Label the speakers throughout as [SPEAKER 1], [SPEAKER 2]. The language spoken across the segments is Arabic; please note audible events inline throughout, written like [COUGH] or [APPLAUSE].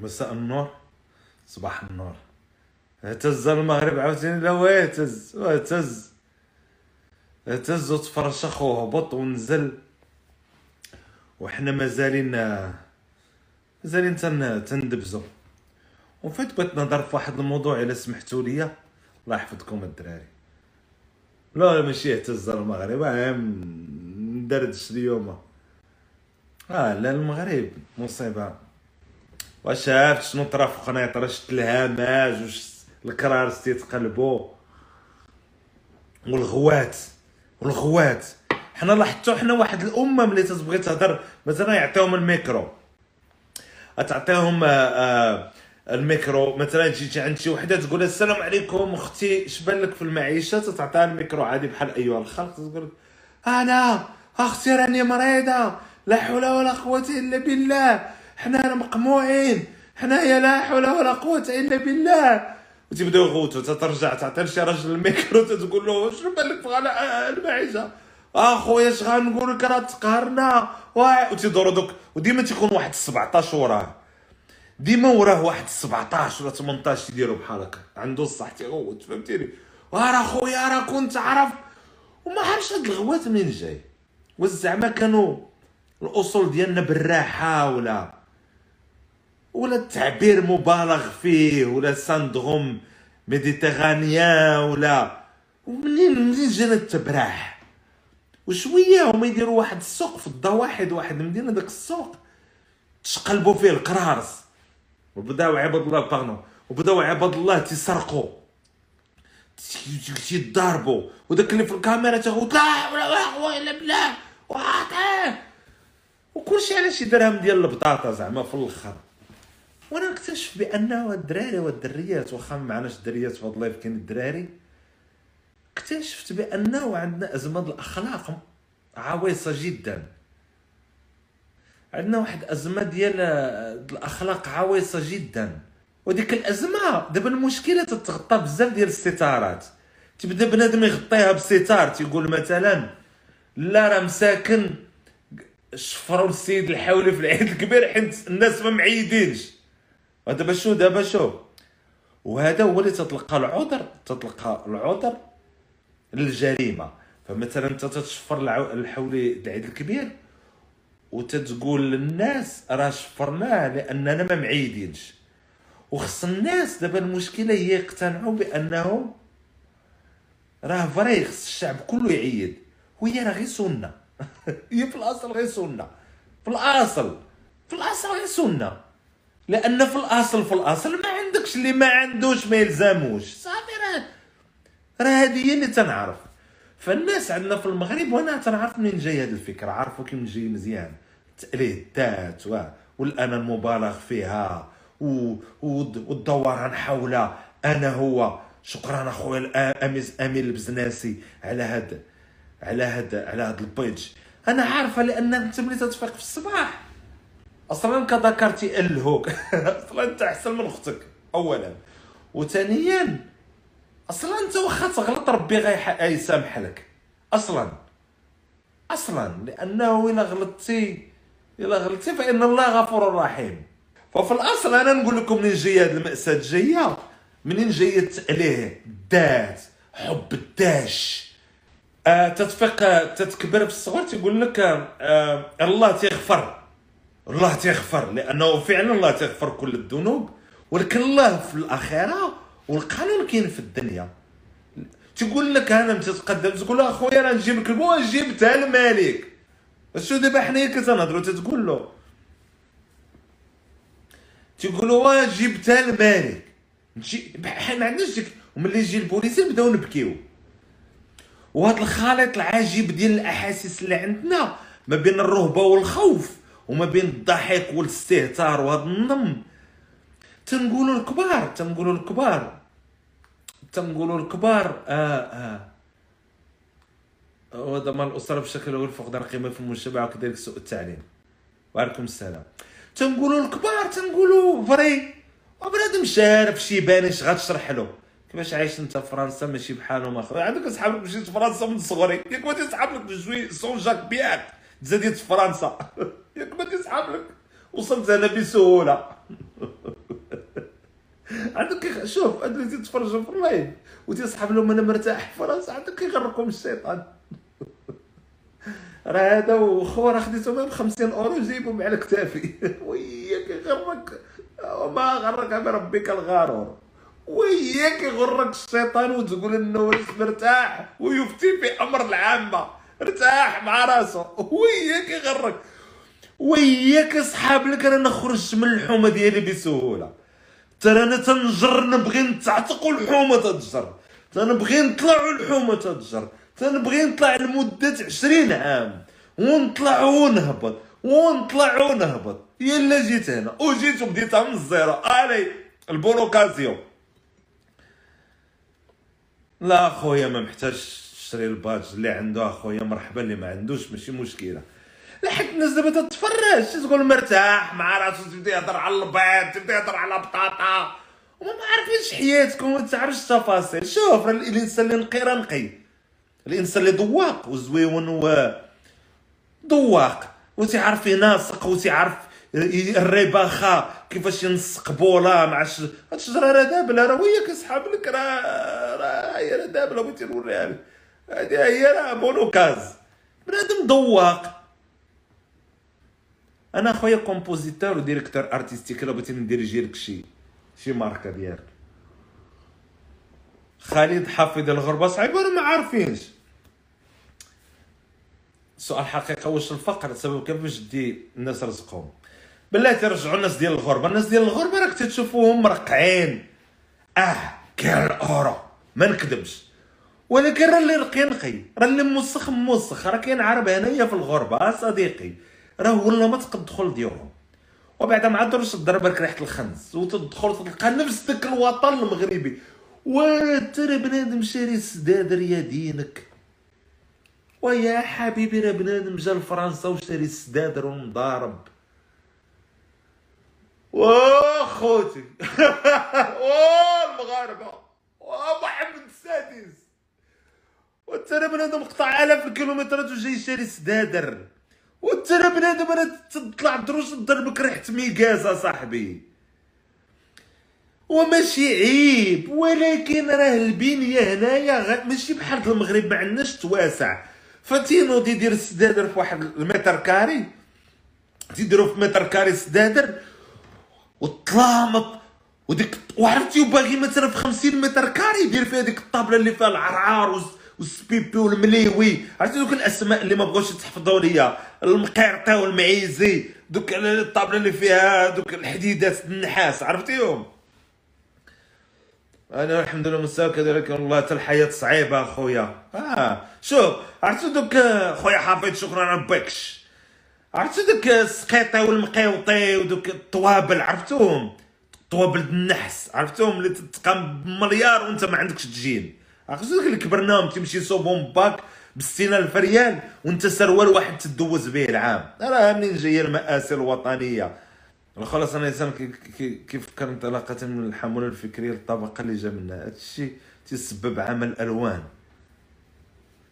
[SPEAKER 1] مساء النور. صباح النور. اهتز المغرب عاوتاني لا اهتز اهتز اهتز وتفرشخ وهبط ونزل. وحنا مازالين مازالين تن تندبزو. وفيت بغيت نهضر في واحد الموضوع إلا سمحتوا لي الله يحفظكم الدراري. لا ماشي اهتز المغرب. آه ندردش اليوم. آه لا المغرب مصيبة. واش شافت شنو طرا في قنيطره شفت الهماج وش الكراريس تيتقلبوا والغوات والغوات. حنا لاحظتو حنا واحد الأمة ملي تتبغي تهضر مثلا يعطيهم الميكرو. تعطيهم آه، آه، الميكرو. مثلا تجي عند شي وحدة تقول السلام عليكم أختي اش بان لك في المعيشة؟ تعطيها الميكرو عادي بحال أيها الخلق. تقول أنا أختي راني مريضة. لا حول ولا قوة إلا بالله. حنا مقموعين. حنايا لا حول ولا قوة إلا بالله. وتبداو يغوتوا تترجع تعطي لشي راجل الميكرو تتقول له شنو بالك غلا المعيشة؟ اخويا اش غنقول لك راه تقهرنا. وتيدوروا دوك. وديما تيكون واحد 17 وراه. ديما وراه واحد 17 ولا 18 يديروا بحال هكا. عنده الصح تيغوت فهمتيني؟ وراه خويا راه كنت عرف. وما عرفش هاد الغوات منين جاي. واش زعما كانوا الأصول ديالنا بالراحة ولا ولا التعبير مبالغ فيه ولا fr: syndrome méditerranéen ولا ومنين منين جانا التبراح وشوية هما يديروا واحد السوق في الضواحي واحد المدينة داك السوق تشقلبوا فيه الكراريس. وبداو عباد الله باغنو وبداو عباد الله تيسرقوا. تيضاربوا. وداك اللي في الكاميرا تيقول لا ولا قوة إلا واطيه وكلشي على شي درهم ديال البطاطا زعما في الآخر وأنا نكتشف بانه الدراري والدريات واخا ما معناش الدريات في هذا اللايف كاين الدراري اكتشفت بانه عندنا أزمة الأخلاق عويصة جدا. عندنا واحد أزمة ديال الأخلاق عويصة جدا. وديك الأزمة دابا المشكلة تتغطى بزاف ديال الستارات. تبدا بنادم يغطيها بستار تيقول مثلا لا راه مساكن شفروا السيد الحولي في العيد الكبير حيت الناس ما معيدينش. ودابا شو دابا شو. وهذا هو اللي تطلق العذر تطلق العذر للجريمة. فمثلا أنت تشفر الحولي العيد الكبير وتتقول للناس راه شفرناه لأننا ما معيدينش وخص الناس دابا المشكلة هي يقتنعوا بانه راه فري خص الشعب كله يعيد. وهي راه غير سنة. [LAUGHS] هي في الأصل غير سنة. في الأصل. في الأصل غير سنة. لأن في الأصل في الأصل ما عندكش اللي ما عندوش ما يلزموش. صافي راه. راه هذه هي اللي تنعرف. فالناس عندنا في المغرب وأنا تنعرف منين جاي هذه الفكرة؟ عارفوا كيف جاي مزيان. الذات والانا المبالغ فيها والدوران حول أنا هو. شكرا أخويا امين البزناسي على هذا على هذا على هذا البيج. أنا عارفة لأن أنت ملي تتفيق في الصباح. أصلا كذكرتي الهوك [LAUGHS] أصلا أنت أحسن من أختك اولا. وثانيا أصلا أنت واخا تغلط ربي غيسامح لك. أصلا. أصلا. لأنه إلا غلطتي إلا غلطتي فإن الله غفور رحيم. ففي الأصل أنا نقول لكم منين جاية هذه المأساة جاية منين جاية التأليه؟ الذات حب الداش. آه تتفق تتكبر في الصغر تيقول لك آه الله تيغفر. الله تيغفر لأنه فعلا الله تيغفر كل الذنوب ولكن الله في الآخرة والقانون كاين في الدنيا. تقول لك أنا تتقدم تقول له أخويا أنا نجيب لك المو جبتها الملك. شو دابا حنايا كتنهضروا تتقول له؟ تيقول له جبتها الملك. نجي ما عندناش ديك وملي يجي البوليس نبداو نبكيو. وهذا الخليط العجيب ديال الأحاسيس اللي عندنا ما بين الرهبة والخوف. وما بين الضحك والاستهتار وهذا النم. تنقولوا الكبار تنقولوا الكبار. تنقولوا الكبار آه آه. وهذا مال الأسرة بشكل أول فقدان قيمة في المجتمع وكذلك سوء التعليم. وعليكم السلام. تنقولوا الكبار تنقولوا فري وبنادم شارف شي بانش غتشرح له؟ كيفاش عايش أنت في فرنسا ماشي بحالهم اخويا عندك أصحاب مشيت فرنسا من صغري. ياك ما تسحب لك بجوي سون جاك بياك تزاديت في فرنسا. [LAUGHS] ياك ما تسحب لك وصلت هنا بسهولة. [LAUGHS] عندك شوف هاد اللي تيتفرجوا في اللايف وتيصحاب لهم أنا مرتاح في راسي عندك كيغركم الشيطان. [LAUGHS] راه هذا وخو راه خديتو ب 50 أورو جايبهم على كتافي [LAUGHS] وياك يغرك. وما غرك بربك الغارور وياك يغرك الشيطان وتقول إنه مرتاح ويفتي في أمر العامة. ارتاح مع راسو وياك يغرك. وياك صحاب لك أنا نخرج من الحومة ديالي بسهولة. راه أنا تنجر نبغي نتعتق والحومه تتجر. تنبغي نطلع والحومه تتجر. تنبغي نطلع لمدة عشرين عام. ونطلع ونهبط ونطلع ونهبط. يلا جيت هنا. وجيت وبديتها من ال zéro الي البولوكازيون لا أخويا ما محتاجش تشري الباج. اللي عنده أخويا مرحبا اللي ما عندوش ماشي مشكلة. لحق الناس دابا تتفرج. تقول مرتاح مع راسو تبدا يهضر على البيض تبدا يهضر على بطاطا وما عارفينش حياتكم وما تعرفش التفاصيل شوف راه الإنسان اللي نقي راه نقي. الإنسان اللي ذواق وزويون و ذواق. وتعرف يناسق وتعرف الرباخة كيفاش ينسق بولا مع الشجره الشجره راه دابله راه وياك يسحب لك راه راه هي راه دابله بغيتي نوريها لك هذه هي راه بولوكاز بنادم ذواق. أنا خويا كومبوزيتور وديريكتور ارتستيك الا بغيتي نديريجي لك شي شي ماركة ديالك. خالد حافظ الغربة صعيبه وأنا ما عارفينش. السؤال حقيقة واش الفقر سبب كيفاش دي الناس رزقهم؟ بالله ترجعوا الناس ديال الغربة. الناس ديال الغربة راك تشوفوهم مرقعين. آه كاين الأورو. ما نكذبش. ولكن راه اللي رقي نقي. راه اللي موسخ موسخ. راه كاين عرب هنايا في الغربة صديقي. راه ولا ما تقد تدخل ديورهم وبعد ما عاد تضرب لك ريحة الخنز. وتدخل تلقى نفس ذاك الوطن المغربي. وترى بنادم شاري سدادر يا دينك. ويا حبيبي راه بنادم جا لفرنسا وشاري السدادر ومضارب. خوتي [LAUGHS] المغاربة. محمد السادس وترى بنادم قطع آلاف الكيلومترات وجاي شاري سدادر وترى بنادم أنا تطلع دروس تضربك ريحه ميغاز صاحبي. وماشي عيب ولكن راه البنيه هنايا ماشي بحال المغرب ما عندناش تواسع. فتينوض يدير السدادر في واحد ال mètre carré تيديرو في mètre carré سدادر وطلامط وديك وعرفتي وباغي مثلا في 50 mètre carré يدير فيها ديك الطابلة اللي فيها العرعار والسبيبي والمليوي. عرفتي دوك الأسماء اللي ما بغاوش يتحفظوا ليا؟ المقيرطه والمعيزي. دوك الطابلة اللي فيها دوك الحديدات النحاس. عرفتيهم؟ أنا الحمد لله مستوى كذلك والله حتى الحياة صعيبة أخويا. آه شوف عرفتوا دوك خويا حافظ شكرا ربكش. عرفتوا دوك السقيطي والمقيوطي ودوك الطوابل عرفتوهم طوابل النحاس عرفتوهم اللي تتقام بمليار وانت ما عندكش تجين دوك اللي كبرناهم تمشي صوبهم باك ب 60000 ريال وانت سروال واحد تدوز به العام. راه منين جاية المآسي الوطنية. خلاص أنا إنسان كيف كان انطلاقة من الحموله الفكريه للطبقة اللي جا منها؟ هذا الشيء تسبب عمل ألوان.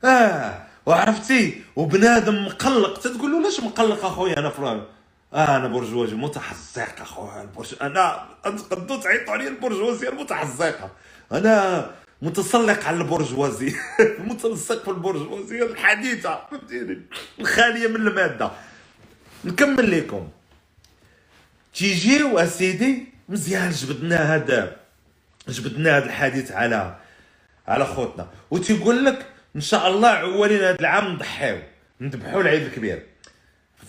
[SPEAKER 1] آه وعرفتي وبنادم مقلق. تتقول له ليش مقلق اخويا أنا فلان؟ آه أنا برجواجي متحزق اخويا البرج أنا انتقدوا تعيطوا علي البرجوازية المتحزقة. أنا متسلق على البرجوازيه [LAUGHS] متلصق في البرجوازيه الحديثة فهمتيني؟ الخالية من المادة. نكمل لكم. تيجيو أسيدي مزيان جبدنا هذا جبدنا هذا الحديث على على خوتنا. وتيقول لك إن شاء الله عوالين هذا العام نضحيو نذبحوا العيد الكبير.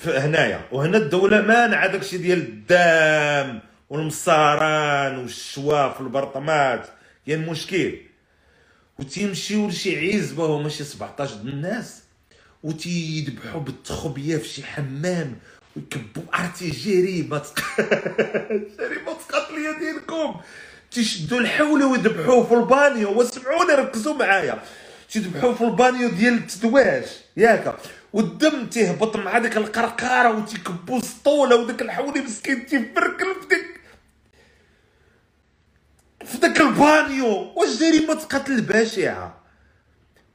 [SPEAKER 1] هنايا. وهنا الدولة مانعه داكشي ديال الدم والمصاران والشواف والبرطمات. كاين يعني مشكل. وتيمشيو لشي عزبه هما شي 17 الناس وتيذبحوا بالتخبية في شي حمام ويكبوا عرفتي جريمه [LAUGHS] جريمه قتل ديالكم. تيشدوا الحولي ويذبحوه في البانيو. وسمعوني ركزوا معايا. تيذبحوه في البانيو ديال التدواش ياك. والدم تيهبط مع ديك القرقاره وتيكبوا سطوله وداك الحولي مسكين تيفركل في ديك في داك البانيو. واش جريمه قتل بشعه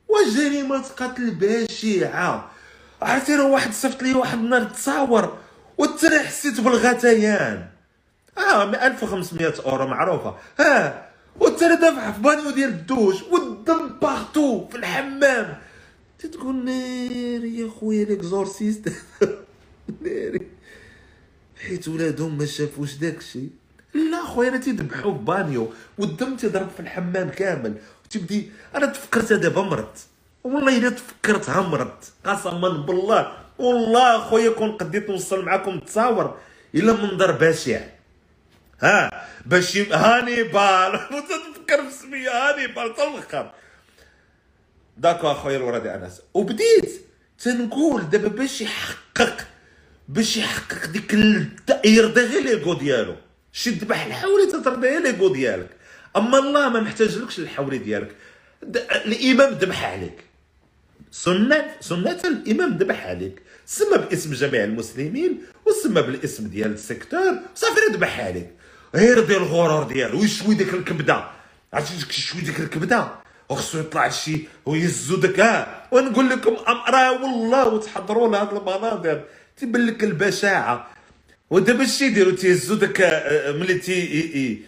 [SPEAKER 1] واش جريمه قتل بشعه عرفتي راه واحد صيفط لي واحد النهار تصاور وترى حسيت بالغثيان. آه 1500 أورو معروفة. آه والثاني دافع في بانيو ديال الدوش والدم باغتو في الحمام. تتقول ناري يا خويا l'exorciste. [LAUGHS] ناري. حيت ولادهم ما شافوش داكشي. لا خويا أنا تيذبحوا في بانيو والدم تيضرب في الحمام كامل. وتبدي أنا تفكرت دابا مرضت. والله إلا تفكرتها مرضت. قسما بالله والله خويا كون قديت نوصل معاكم تصاور إلا منظر بشع. ها باش هانيبال. [LAUGHS] تفكر في سميه هانيبال حتى الآخر d'accord اخويا الورادي أنس. وبديت تنقول دابا باش يحقق باش يحقق ديك يرضي غير l'ego ديالو. شي ذبح الحولي تترضي غير l'ego ديالك. أما الله ما محتاجلكش الحولي ديالك. الإمام ذبح عليك. سنة سنة الإمام ذبح عليك. سمى باسم جميع المسلمين وسمى بالاسم ديال ال secteur صافي ذبح عليك. غير ديال الغرور ديالو. ويشوي ديك الكبدة. عرفتي ديك يشوي ديك الكبدة؟ وخصو يطلع شي ويهزو داك ها ونقول لكم راه والله وتحضروا لهاد المناظر تيبان لك البشاعة. ودابا اش تيديروا تيهزوا داك آه، ملي تي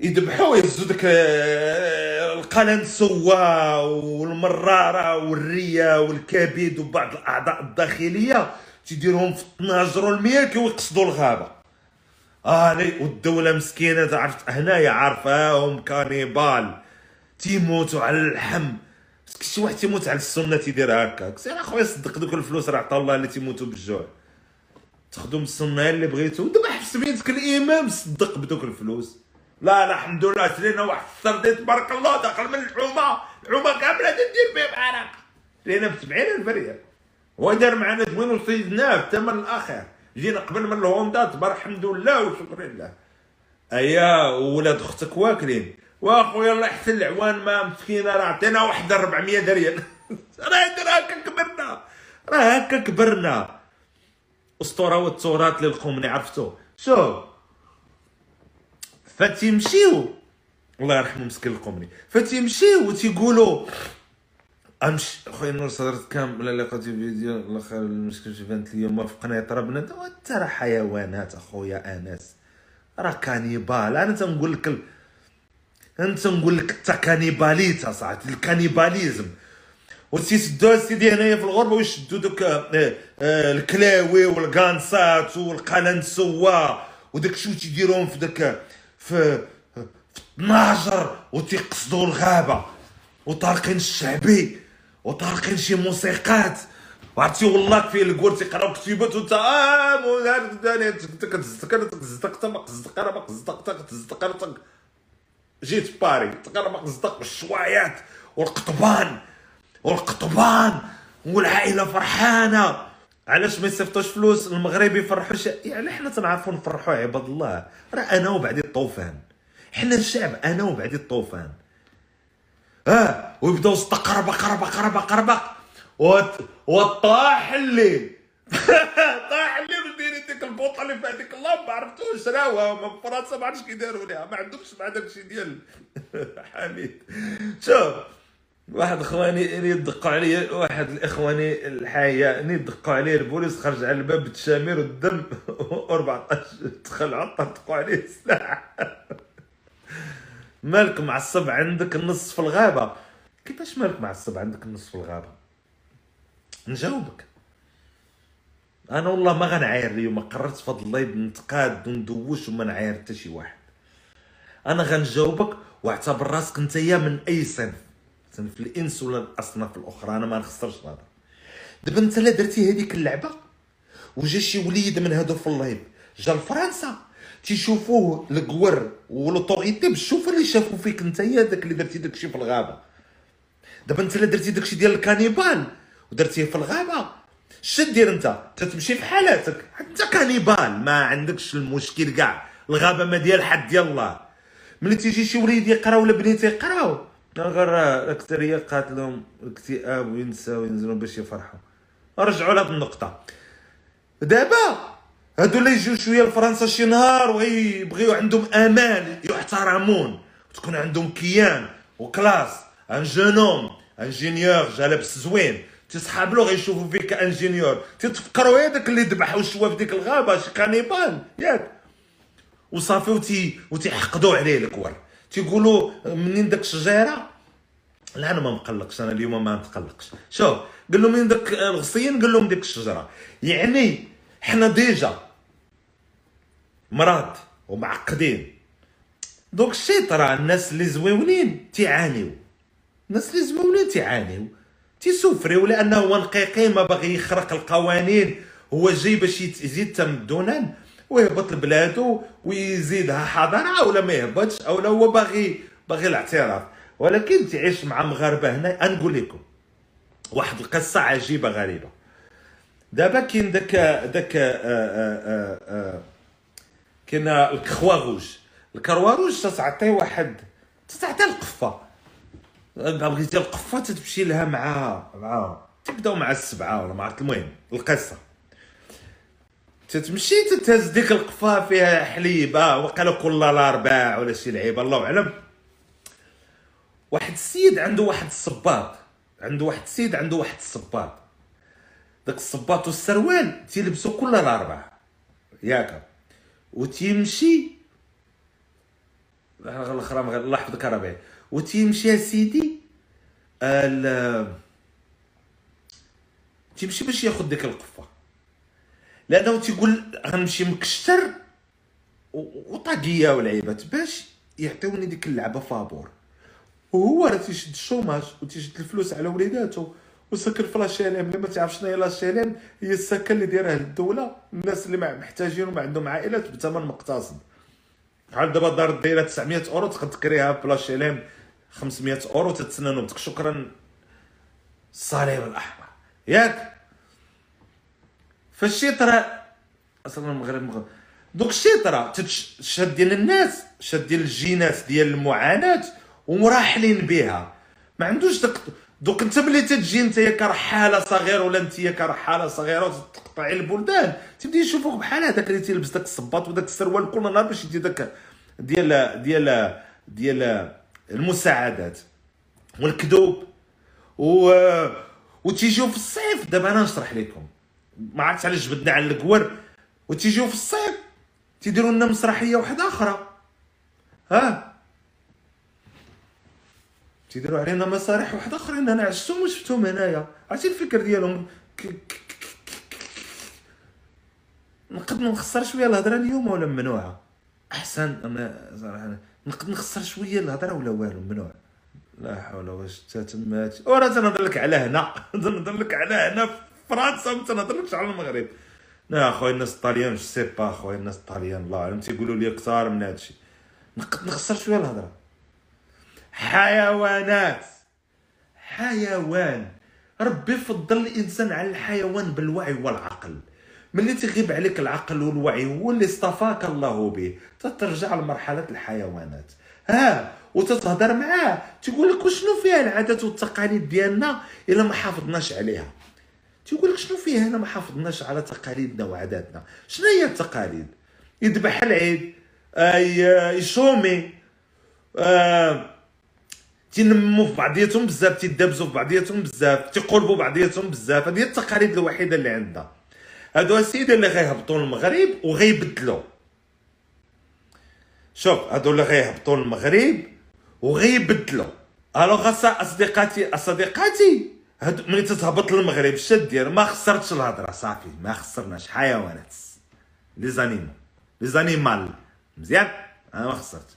[SPEAKER 1] يذبحوا يهزوا داك آه، القلنسوه والمرارة والرية والكبد وبعض الأعضاء الداخلية تيديرهم في 12 المياه ويقصدوا الغابة. آه والدولة مسكينة عرفت هنايا عارفاهم كانيبال. تيموتوا على اللحم. شي واحد تيموت على السنة تيدير هكاك سير أخويا صدق دوك الفلوس راه عطا الله اللي تيموتوا بالجوع. تخدم السنة اللي بغيتو. دابا حبس بيدك الإمام صدق بدوك الفلوس. لا لا الحمد لله شرينا واحد السردين تبارك الله دخل من الحومة الحومة كاملة تدير فيه بحالك شرينا ب 70000 ريال. هو دار معنا زوين وصيدناه الثمن الآخر. جينا قبل من الهوندا تبارك الحمد لله وشكر لله. أيا ولاد أختك واكلين. وأخويا الله يحسن العوان ما مسكينة راه عطينا واحد 400 ريال [LAUGHS] راه هكا كبرنا. راه هكا كبرنا. أسطورة والتراث للخمني عرفتو. شوف فتيمشيو الله يرحمه مسكين القمني فتيمشيو وتيقولوا امشي خويا نور صدرت كامل لقيت فيديو الله خير المشكل بانت لي ما في قنيطره بنات ترى حيوانات أخويا أنس. راه cannibale. أنا تنقول لك انت نقول لك انت cannibale أ صاحبي. ال cannibalisme. وتيسدوا سيدي هنايا في الغربه ويشدوا دوك آه، آه، الكلاوي والكانسات والقلنسوا وداك شو تيديروهم في داك في في 12 وتيقصدوا الغابه وطارقين الشعبي وطارقين شي موسيقات وعرفتي والله في الكور تيقراو كتيبات وانت آه كتزدق جيت باري تقرب قصدق بالشوايات والقطبان والقطبان والعائلة فرحانة. علاش ما يصيفطوش فلوس؟ المغرب يفرحوا. يعني حنا تنعرفوا نفرحوا عباد الله. راه أنا وبعدي الطوفان. حنا الشعب أنا وبعدي الطوفان. آه ويبداو قربه قربه قربه قربه وطاح الليل [LAUGHS] طاح الليل وديري ديك البوطة اللي في هذيك الله ما عرفتوش راهو من فرنسا ما عرفتش كي داروا ليها. ما عندهمش مع داكشي ديال [LAUGHS] حميد. شوف واحد اخواني يدقوا علي واحد الاخواني الحاية يدقوا عليه البوليس خرج على الباب بالتشامير والدم [LAUGHS] و14 دخل عطر دقوا عليه السلاح. [LAUGHS] مالك معصب عندك النص في الغابة؟ كيفاش مالك معصب عندك النص في الغابة؟ نجاوبك. أنا والله ما غنعاير اليوم قررت فضل الله نتقاد وندوش وما نعاير حتى شي واحد. أنا غنجاوبك واعتبر راسك انت من أي صنف. صنف الانس ولا الأصناف الأخرى أنا ما نخسرش هذا. دابا أنت لا درتي هذيك اللعبة؟ وجا شي وليد من هادو في ال live جا لفرنسا تيشوفوه الكور و l'autorité بالشوفه اللي شافوا فيك أنت داك اللي درتي داكشي في الغابة. دابا أنت لا درتي داكشي ديال ال cannibale ودرتيه في الغابة. دير أنت؟ تتمشي في حالاتك. انت cannibale ما عندكش المشكل كاع. الغابة ما ديال حد ديال الله ملي تيجي شي وليد يقرا ولا بنيت يقراو غير الاكثريه قاتلهم الاكتئاب وينساو وينزلوا باش يفرحوا. رجعوا لهاد النقطة. دابا هادو اللي يجيو شوية لفرنسا شي نهار ويبغيو عندهم امال يحترمون. وتكون عندهم كيان و classe un jeune homme ingénieur جا لابس زوين. تصحاب له غيشوفوا فيك ingénieur تتفكروا هذاك اللي ذبح وشوا في ديك الغابة شي cannibale ياك. وصافي وتي وتيحقدوا عليه الكور تيقولوا منين داك الشجيره لا أنا ما مقلقش أنا اليوم ما نتقلقش. شوف قال لهم من داك الغصين؟ قال لهم ديك الشجره يعني حنا déjà مرض ومعقدين. دوك الشيط راه الناس اللي زويونين تيعانيو. الناس اللي زويونين تيعانيو. تيسوفريو لأنه هو نقيقي ما باغي يخرق القوانين. هو جاي باش يزيد تمدنا. ويهبط لبلادو ويزيدها حضاره ولا ما يهبطش أو لا هو باغي باغي الاعتراف. ولكن تعيش مع مغاربة هنا نقول لكم واحد القصة عجيبة غريبة. دابا كاين داك داك آه، آه، آه، كاين الكخواغوج الكرواروج تعطي واحد تعطي القفة. بغيتي القفة تمشي لها مع مع تبداو مع السبعة ولا عرفت المهم القصة. تتمشي تتهز ديك القفا فيها حليبة وقال كل الارباع ولا شي لعيبه الله أعلم. واحد السيد عنده واحد الصباط عنده واحد السيد عنده واحد الصباط. داك الصباط والسروال تيلبسو كل الاربع ياك. وتيمشي الأخرى الله يحفظك ربيع وتيمشي سيدي ال تيمشي باش ياخذ ديك القفه لأنه تيقول غنمشي مكشتر وطاقية ولعيبات باش يعطيوني ديك اللعبة فابور. وهو راه تيشد ال chômage وتيشد الفلوس على وليداتو وساكن في l'HLM اللي ما تعرف شنو هي l'HLM هي السكن اللي دايرها الدولة الناس اللي محتاجين وما عندهم عائلات بثمن مقتصد. بحال دابا دار دايره 900 أورو تقدر تكريها بلاشيليم 500 أورو تتسنى نوبتك. شكرا. الصليب الأحمر. ياك. فالشيطرة أصلا المغرب. مغرب دوك الشيطرة تشد ديال الناس شاد ديال الجينات ديال المعاناة ومراحلين بها. ما عندوش داك دوك أنت ملي تجي أنت كرحاله صغيرة ولا أنت كرحاله صغيرة وتقطعي البلدان. تبدأ يشوفوك بحال هذاك اللي تيلبس داك الصباط وداك السروال كل نهار باش يدي داك ديال ديال ديال المساعدات والكذوب. و وتيجيو في الصيف. دابا أنا نشرح لكم. ما عرفتش علاش جبدنا على الكور وتيجيو في الصيف تيديروا لنا مسرحية واحدة أخرى. ها؟ تيديروا علينا مسارح واحدة أخرين. أنا عشتهم وشفتهم هنايا. عرفتي الفكر ديالهم؟ نقد نخسر شوية الهضرة اليوم ولا ممنوعه أحسن. أنا صراحة نقد نخسر شوية الهضرة ولا والو؟ ممنوع لا حول واش تمات وراه تنهضر لك على هنا. [LAUGHS] تنهضر لك على هنا. فرنسا ما تنهضرلكش على المغرب لا اخويا الناس الطاليان je sais pas اخويا الناس الطاليان الله اعلم تيقولوا لي كثار من هادشي نخسر شوية الهضره حيوانات حيوان ربي فضل الانسان على الحيوان بالوعي والعقل ملي تغيب عليك العقل والوعي هو اللي اصطفاك الله به تترجع لمرحله الحيوانات ها وتتهضر معاه تقول لك وشنو فيها العادات والتقاليد ديالنا الا ما حافظناش عليها تيقول لك شنو فيها الا ما حافظناش على تقاليدنا وعاداتنا. شنو هي التقاليد؟ يذبح العيد آه يشومي آه تينموا في بعضياتهم بزاف تيدابزوا في بعضياتهم بزاف تيقربوا بعضياتهم بزاف. هذه التقاليد الوحيدة اللي عندنا. هادو السيده اللي غيهبطوا للمغرب وغيبدلوا شوف هادو اللي غيهبطوا للمغرب وغيبدلوا alors أصدقاتي أصدقاتي هادو ملي تتهبط للمغرب الشد ديال ما خسرتش الهضرة صافي. ما خسرناش حيوانات. les animaux les animals. مزيان؟ أنا ما خسرت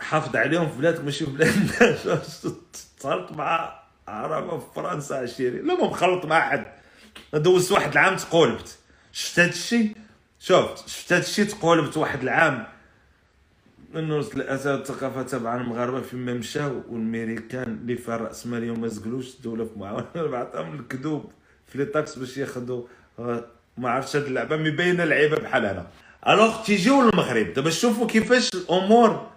[SPEAKER 1] حافظ عليهم في بلادك ماشي في بلادنا [LAUGHS] اتصلت مع عربه في فرنسا عشيري. لا ما مخلط مع حد دوزت واحد العام تقولبت. شفت هذا الشيء؟ شفت. شفت هذا الشيء تقولبت واحد العام. انه الاساس الثقافة تبع المغاربة فيما مشاو والميريكان اللي فيها الراسماليه وما زقلوش الدولة في معاونة [LAUGHS] بعثهم الكذوب في les taxes باش ياخذوا. آه، ما عرفتش هاد اللعبة مبينه لعيبه بحال أنا alors تيجيو للمغرب دابا شوفوا كيفاش الأمور.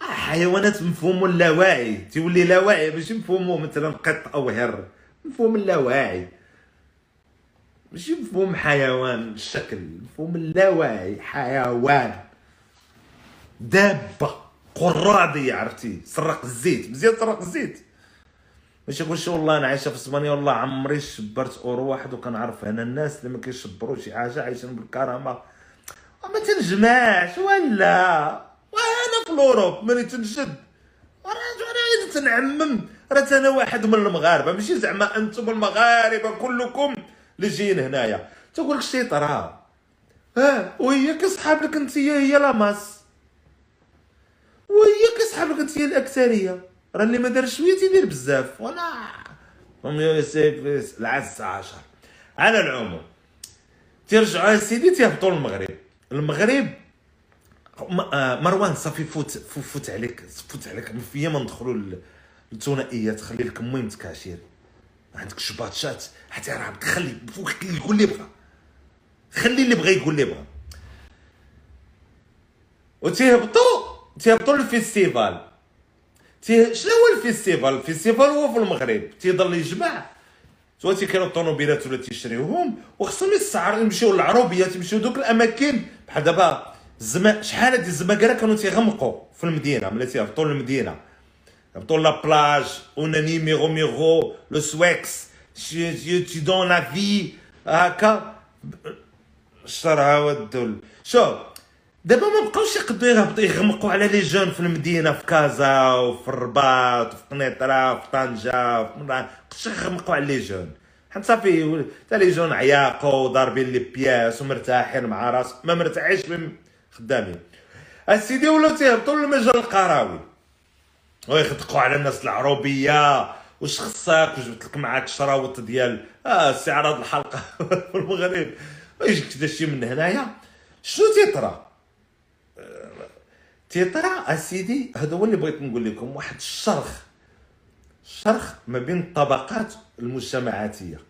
[SPEAKER 1] حيوانات مفهوم اللاواعي. تولي لاواعي ماشي مفهوم مثلا قط أو هر. مفهوم اللاواعي. ماشي مفهوم حيوان الشكل مفهوم اللاواعي حيوان. دابة قرادي عرفتي؟ سرق الزيت مزيان سرق الزيت. ماشي نقول والله أنا عايشة في أسبانيا والله عمري شبرت أورو واحد وكنعرف هنا الناس اللي ما كيشبروا شي حاجة عايشين بالكرامة. ما تنجمعش ولا؟ وأنا في الأوروب ملي تنشد راه أنا تنعمم راه أنا واحد من المغاربة. ماشي زعما أنتم المغاربة كلكم اللي جايين هنايا. تقول لك شي طرا ها وهي كصحاب لك أنت هي لاماس وهي كصحاب لك انت الأكثرية. راه اللي ما دار شوية تيدير بزاف. وأنا العز عشر. على العموم تيرجعوا سيدي تيهبطوا للمغرب. المغرب آه، مروان صافي فوت فوت عليك فوت عليك. فيا ما ندخلوا الثنائيات خلي لك المهم تكاشير. عندك شباطشات حتى راه خلي يقول اللي بغا. خلي اللي بغا يقول اللي بغا. وتيهبطوا تيهبطوا للفيستيفال تي شنو هو الفيستيفال؟ الفيستيفال هو في المغرب. تيضل يجمع. سواء تيكانوا الطوموبيلات ولا تيشريوهم وخصهم يستعرضوا يمشيو للعروبيات يمشيو دوك الأماكن. بحال دابا الزما شحال هاد الزماكره كانوا تيغمقوا في المدينة ملي تيهبطوا للمدينة. هبطوا لا بلاج أوناني ميغو ميغو لو سويكس تي دون لا في هكا. الشرع والدل شوف دابا ما بقاوش يقدروا يغمقوا على les jeunes في المدينة في كازا وفي الرباط وفي قنيطرة وفي طنجة ما بقاوش يغمقوا على les jeunes؟ حتى صافي حتى les jeunes عياقوا ضاربين les pièces ومرتاحين مع راس ما مرتاحيش خدامين. اسيدي ولاو تيهبطوا للمجال القروي ويخدقوا على الناس العروبية واش خصك وجبت لك معاك شراوط ديال آه استعراض الحلقة [LAUGHS] في المغرب. ويجيك شي من هنايا. شنو تيطرا تيطرا أسيدي هذا هو اللي بغيت نقول لكم واحد الشرخ. شرخ ما بين الطبقات المجتمعاتية.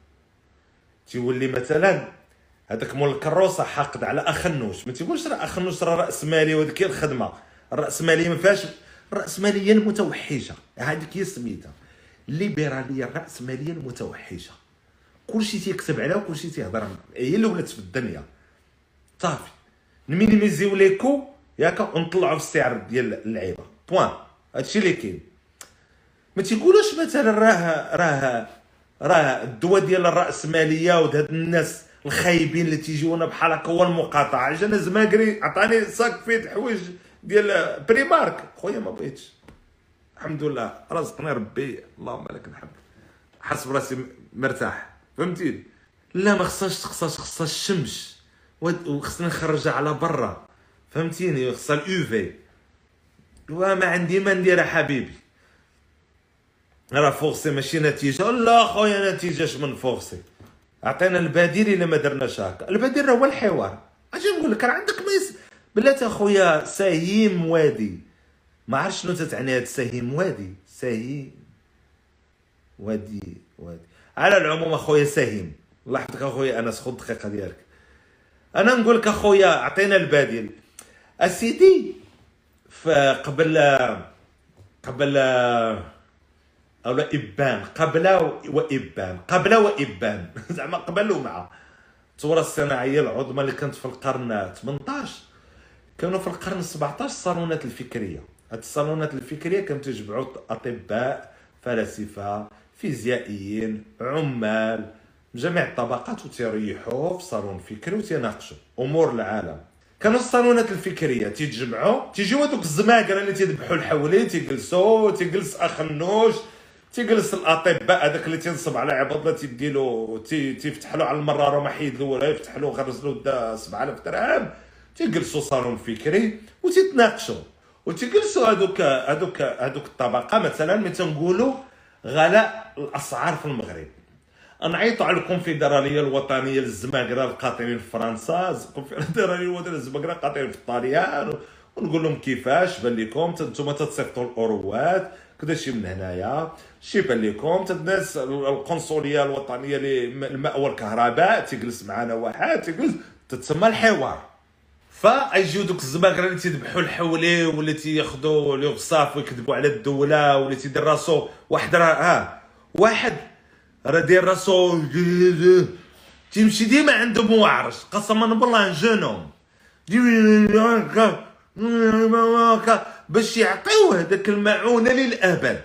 [SPEAKER 1] تيولي مثلا هذاك مول الكروسة حاقد على اخنوش ما تيقولش راه اخنوش راه رأس مالي وهذيك الخدمة. الراسماليه ما فيهاش الراسماليه المتوحشة. هذيك هي سميتها الليبرالية الراسماليه المتوحشة. كلشي تيكتب عليها وكلشي تيهضر هي اللي ولات في الدنيا. صافي. ن minimisi و les coûts. ياك ونطلعوا في السعر ديال اللعيبة. point هادشي اللي كاين. ما تيقولوش مثلا راه راه راه الدواء ديال الرأسمالية وهاد الناس الخايبين اللي تيجيونا بحال هكا هو المقاطعة. اجانا زماكري عطاني sac فيه الحوايج ديال بريمارك خويا ما بغيتش. الحمد لله. رزقني ربي. اللهم لك الحمد. حس براسي مرتاح. فهمتيني؟ لا ما خصهاش تخصهاش خصها الشمس وخصني نخرجها على برا. فهمتيني؟ خصها ال UV وما عندي ما ندير حبيبي. راه forcé ماشي نتيجة. لا خويا نتيجة من forcé؟ عطينا البديل إلا ما درناش هكا. البديل راه هو الحوار. أجي نقول لك راه عندك ميس. بلاتي أخويا سهيم وادي. ما عرفت شنو تتعني هاد سهيم وادي. سهيم وادي وادي. على العموم أخويا سهيم. الله يحفظك أخويا انس خذ الدقيقه ديالك. أنا نقول لك أخويا عطينا البديل. اسيدي فقبل قبل أو إبان قبل وإبان قبل وإبان. [LAUGHS] زعما قبل ومع. الثوره الصناعية العظمى اللي كانت في القرن 18 كانوا في القرن 17 الصالونات الفكرية. هاد الصالونات الفكرية كانوا تجمعوا أطباء فلاسفة فيزيائيين عمال جميع الطبقات وتريحوا في صالون فكري وتناقشوا أمور العالم. كانوا الصالونات الفكرية. تيتجمعوا تيجيو هذوك الزماكره اللي تيذبحوا الحولين تيجلسوا تيجلس أخ النوش تيجلس الأطباء هذاك اللي تينصب على عباد تيدي له تيفتح له على المراره ما حيد له ولا يفتح له غرز له دا 7000 درهم. تيجلسوا صالون فكري وتيتناقشوا وتيجلسوا هذوك هذوك هذوك الطبقة مثلا ملي تنقولوا غلاء الأسعار في المغرب. نعيطوا على الكونفدرالية الوطنية للزماكره القاطنين في فرنسا الكونفدرالية الوطنية للزماكره القاطنين في الطاليان ونقول لهم كيفاش؟ بان لكم أنتم تتصيفطوا الأوروات. كذا شي من هنايا؟ شي بان لكم الناس القنصلية الوطنية للماء والكهرباء تيجلس معنا واحد تيجلس تتسمى الحوار. فأيجيو دوك الزماكره اللي تيذبحوا الحولي واللي تياخذوا لي غصاف ويكذبوا على الدولة واللي تيدير راسو واحد راه واحد راه داير راسو تيمشي ديما عنده موعرش قسما بالله جنوم. باش يعطيوه هذاك المعونة للأبد.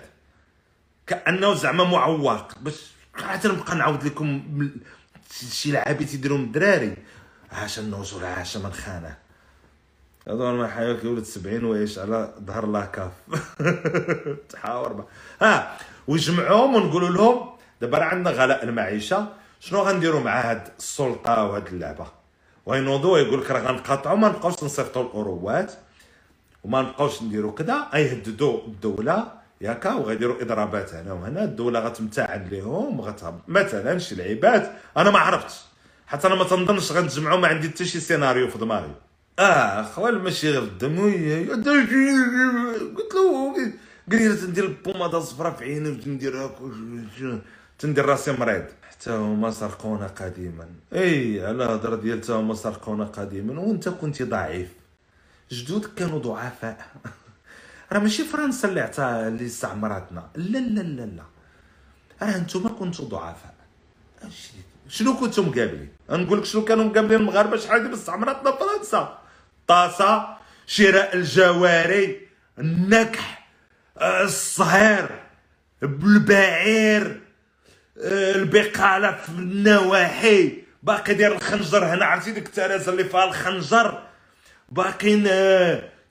[SPEAKER 1] كأنه زعما معوق. باش حتى نبقى نعاود لكم شي لعابي تيديرهم الدراري. عاش النوز ولا عاش من خانة. هذول ما حياك يولد 70 ويعيش على ظهر لاكاف. [LAUGHS] تحاور. ها ويجمعوهم ونقولوا لهم دابا راه عندنا غلاء المعيشة. شنو غنديروا مع هاد السلطة وهاد اللعبة؟ وينوضوا يقول لك راه غنقاطعوا ما نبقاوش نصيفطوا الاوروات وما نبقاوش نديروا كذا غيهددوا الدولة ياكا وغيديروا إضرابات هنا وهنا. الدولة غتمتعن لهم غتهبط مثلا شي لعيبات. أنا ما عرفتش. حتى أنا ما تنظنش غنتجمعوا ما عندي حتى شي سيناريو في دماغي. آه خويا ماشي غير الدم قلت له قال لي تندير البوماده الصفراء في عيني وتندير تندير راسي مريض. حتى هما سرقونا قديما. إي على هضرة ديال هما سرقونا قديما وأنت كنت ضعيف. جدودك كانوا ضعفاء. [LAUGHS] راه ماشي فرنسا اللي عطا اللي استعمرتنا لا لا لا لا. راه أنتم كنتوا ضعفاء. شنو كنتم مقابلين نقول لك شنو كانوا مقابلين المغاربة؟ شحال دابا استعمرتنا فرنسا؟ طاسة شراء الجواري النكح الصهير بالبعير البقاله في النواحي. باقي داير الخنجر هنا عرفتي ديك الترازه اللي فيها الخنجر؟ باقيين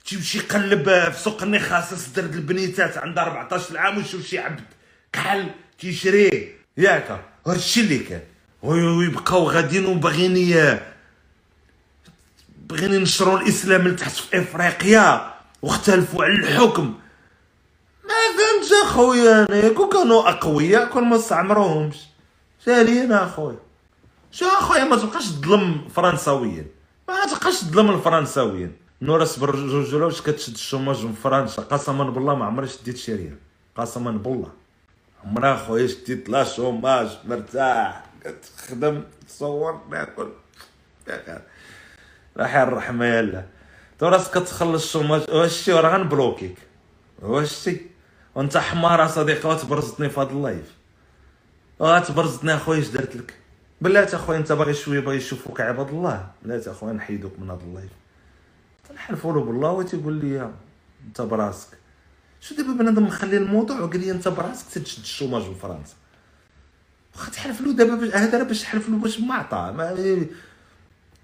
[SPEAKER 1] تيمشي يقلب في سوق النخاسس درد البنيتات عندها 14 عام ويشوف شي عبد كحل تيشريه ياك هادشي اللي كان. ويبقاو غاديين وباغيين بغينا ينشروا الإسلام لتحت في إفريقيا واختلفوا على الحكم. ما فهمتش اخويا أنا كون كانوا اقوياء كون ما استعمروهمش ساليين اخويا شو اخويا ما تبقاش تظلم فرنساويين ما تبقاش تظلم الفرنساويين نورا صبر الرجوله واش كتشد الشوماج من فرنسا قسما بالله ما عمري شديت شي ريال قسما بالله. عمرها خويا شديت لا شوماج مرتاح كتخدم تصور ناكل راح الرحمه يلا تو راسك كتخلص الشوماج واش راه غنبلوكيك واش وانت حمار صديقي وتبرزتني في هذا ال live. وتبرزتني أخويا اش درت لك؟ بلاتي أخويا انت باغي شوية باغي يشوفوك عباد الله. بلاتي أخويا نحيدوك من هذا ال live. نحلفوا له بالله وتيقول لي انت براسك. شو دابا بنادم مخلي الموضوع وقال لي انت براسك تشد ال chômage في فرنسا؟ واخا تحلف له دابا هذا راه باش تحلف له باش ما عطاه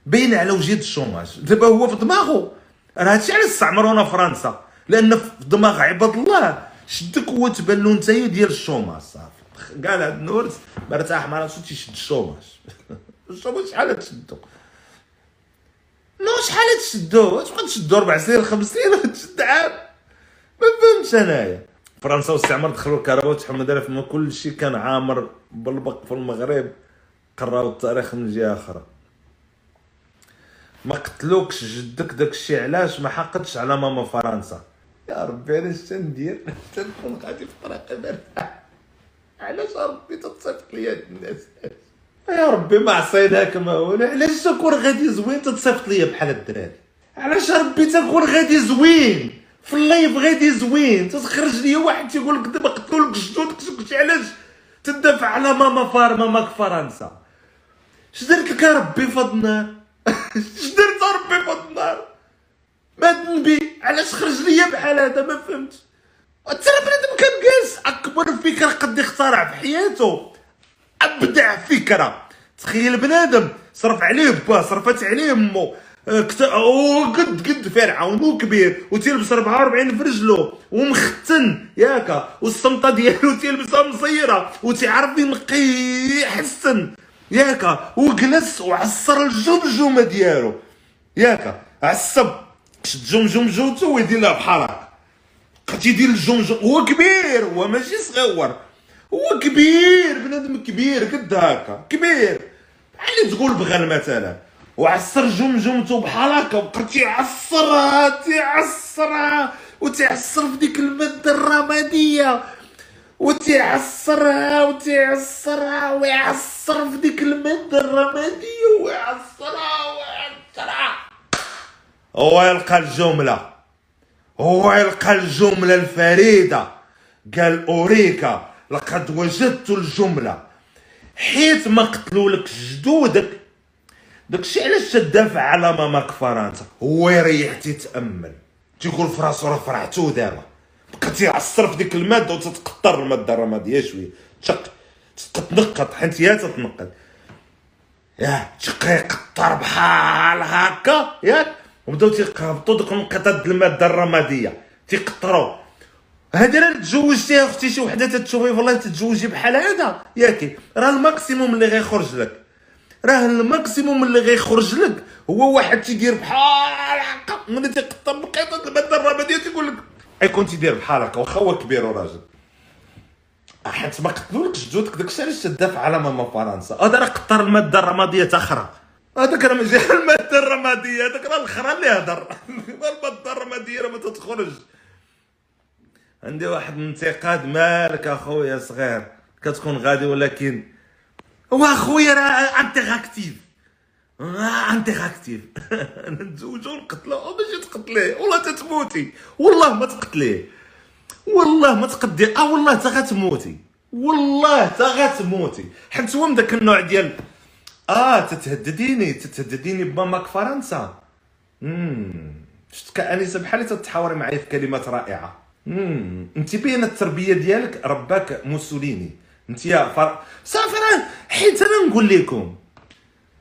[SPEAKER 1] باين على وجه ال chômage. دابا هو في دماغه راه هادشي علاش استعمرونا فرنسا؟ لأن في دماغ عباد الله. شدك هو تبان له انت ديال ال chômage صافي. قال هاد النورس مرتاح مع راسو تيشد ال chômage. [LAUGHS] ال chômage شحال تشدو؟ non شحال تشدو؟ تبقى تشدو ربع سنين خمس سنين [LAUGHS] تشد عام. ما فهمتش أنايا. فرنسا واستعمار دخلوا الكهرباء وتحمد دار فما كل شيء كان عامر بالبق في المغرب قراو التاريخ من جهة أخرى. ما قتلوكش جدك داك الشيء علاش؟ ما حقدش على ماما فرنسا. يا ربي أنا اش ندير تنكون غادي في طريقي مرتاح علاش ربي تتصيفط ليا الناس؟ يا ربي ما عصيناك ما هو. علاش تكون غادي زوين تتصيفط ليا بحال الدراري؟ علاش ربي تكون غادي زوين؟ في ال live غادي زوين. تتخرج ليا واحد تيقول لك دابا قتلوا لك جدودك قلت علاش؟ تدافع على ماما فار ماماك فرنسا. اش درت لك ربي النار [LAUGHS] اش درت ربي النار ما تنبي علاش خرج ليا بحال هذا؟ ما فهمتش. ترى بنادم كان جالس أكبر فكرة قد يخترع في حياته. أبدع فكرة. تخيل بنادم صرف عليه باه صرفت عليه امه قد قد فرعون وكبير وتيلبس 44 في رجلو ومختن ياكا. والسمطه ديالو تيلبسها مصيرة. وتيعرف ينقي يحسن ياكا. وجلس وعصر الجمجمة ديالو. ياكا. عصب. شد جمجم جوتو ويدير بحال هكا بقى يدير الجمجم هو كبير هو ماشي صغير. هو كبير بنادم كبير قد هكا. كبير. بحال تقول بغل مثلا. وعصر جمجمته بحال هكا وبقى تيعصرها تيعصرها وتيعصر في ديك المادة الرمادية. وتيعصرها وتيعصرها ويعصر في ديك المادة الرمادية ويعصرها ويعصرها هو يلقى الجملة. هو يلقى الجملة الفريدة. قال أوريكا لقد وجدت الجملة. حيت ما قتلولك جدودك. داكشي علاش تدافع على ماماك فرنسا؟ هو يريح تيتامل تيقول في راسو راه فرحتو دابا. بقى تيعصر في ديك المادة وتتقطر المادة الرماديه شوية. تشق تتنقط حيت هي تتنقط. يا تبقى يقطر بحال هكا ياك. وبداو تيقابطوا دوك النقطات المادة الرمادية. تيقطروا. هادي راه تزوجتيها أختي شي وحدة تتشوفي والله تتزوجي بحال هذا. ياكي راه ال maximum اللي غيخرج لك. راه ال maximum اللي غيخرج لك هو واحد تيدير بحال هكا. ملي تيقطع بقيطه المادة الرمادية تيقول لك أي كون تيدير بحال هكا. واخا هو كبير وراجل. حيت ما قتلولكش جدودك داكشي علاش تدافع على ماما فرنسا؟ هذا راه قطر المادة الرمادية تاخرى هذاك راه ماشي الماده الرماديه هذاك راه الاخرى اللي هضر [LAUGHS] الماده الرماديه راه ما تتخرج. عندي واحد الانتقاد مالك أخويا صغير. كتكون غادي ولكن هو أخويا راه interactif [LAUGHS] interactif نتزوجو ونقتلو. باش تقتليه. والله تتموتي. والله ما تقتليه. والله ما تقدي. آه والله تا غتموتي. والله تا غتموتي. حيت هو من داك النوع ديال آه تتهدديني تتهدديني بماماك فرنسا. امم شفت كانسه بحال تتحاوري معايا في كلمات رائعة. امم أنت بين التربية ديالك رباك موسوليني. أنت يا فر... صافي راه حيت أنا نقول لكم.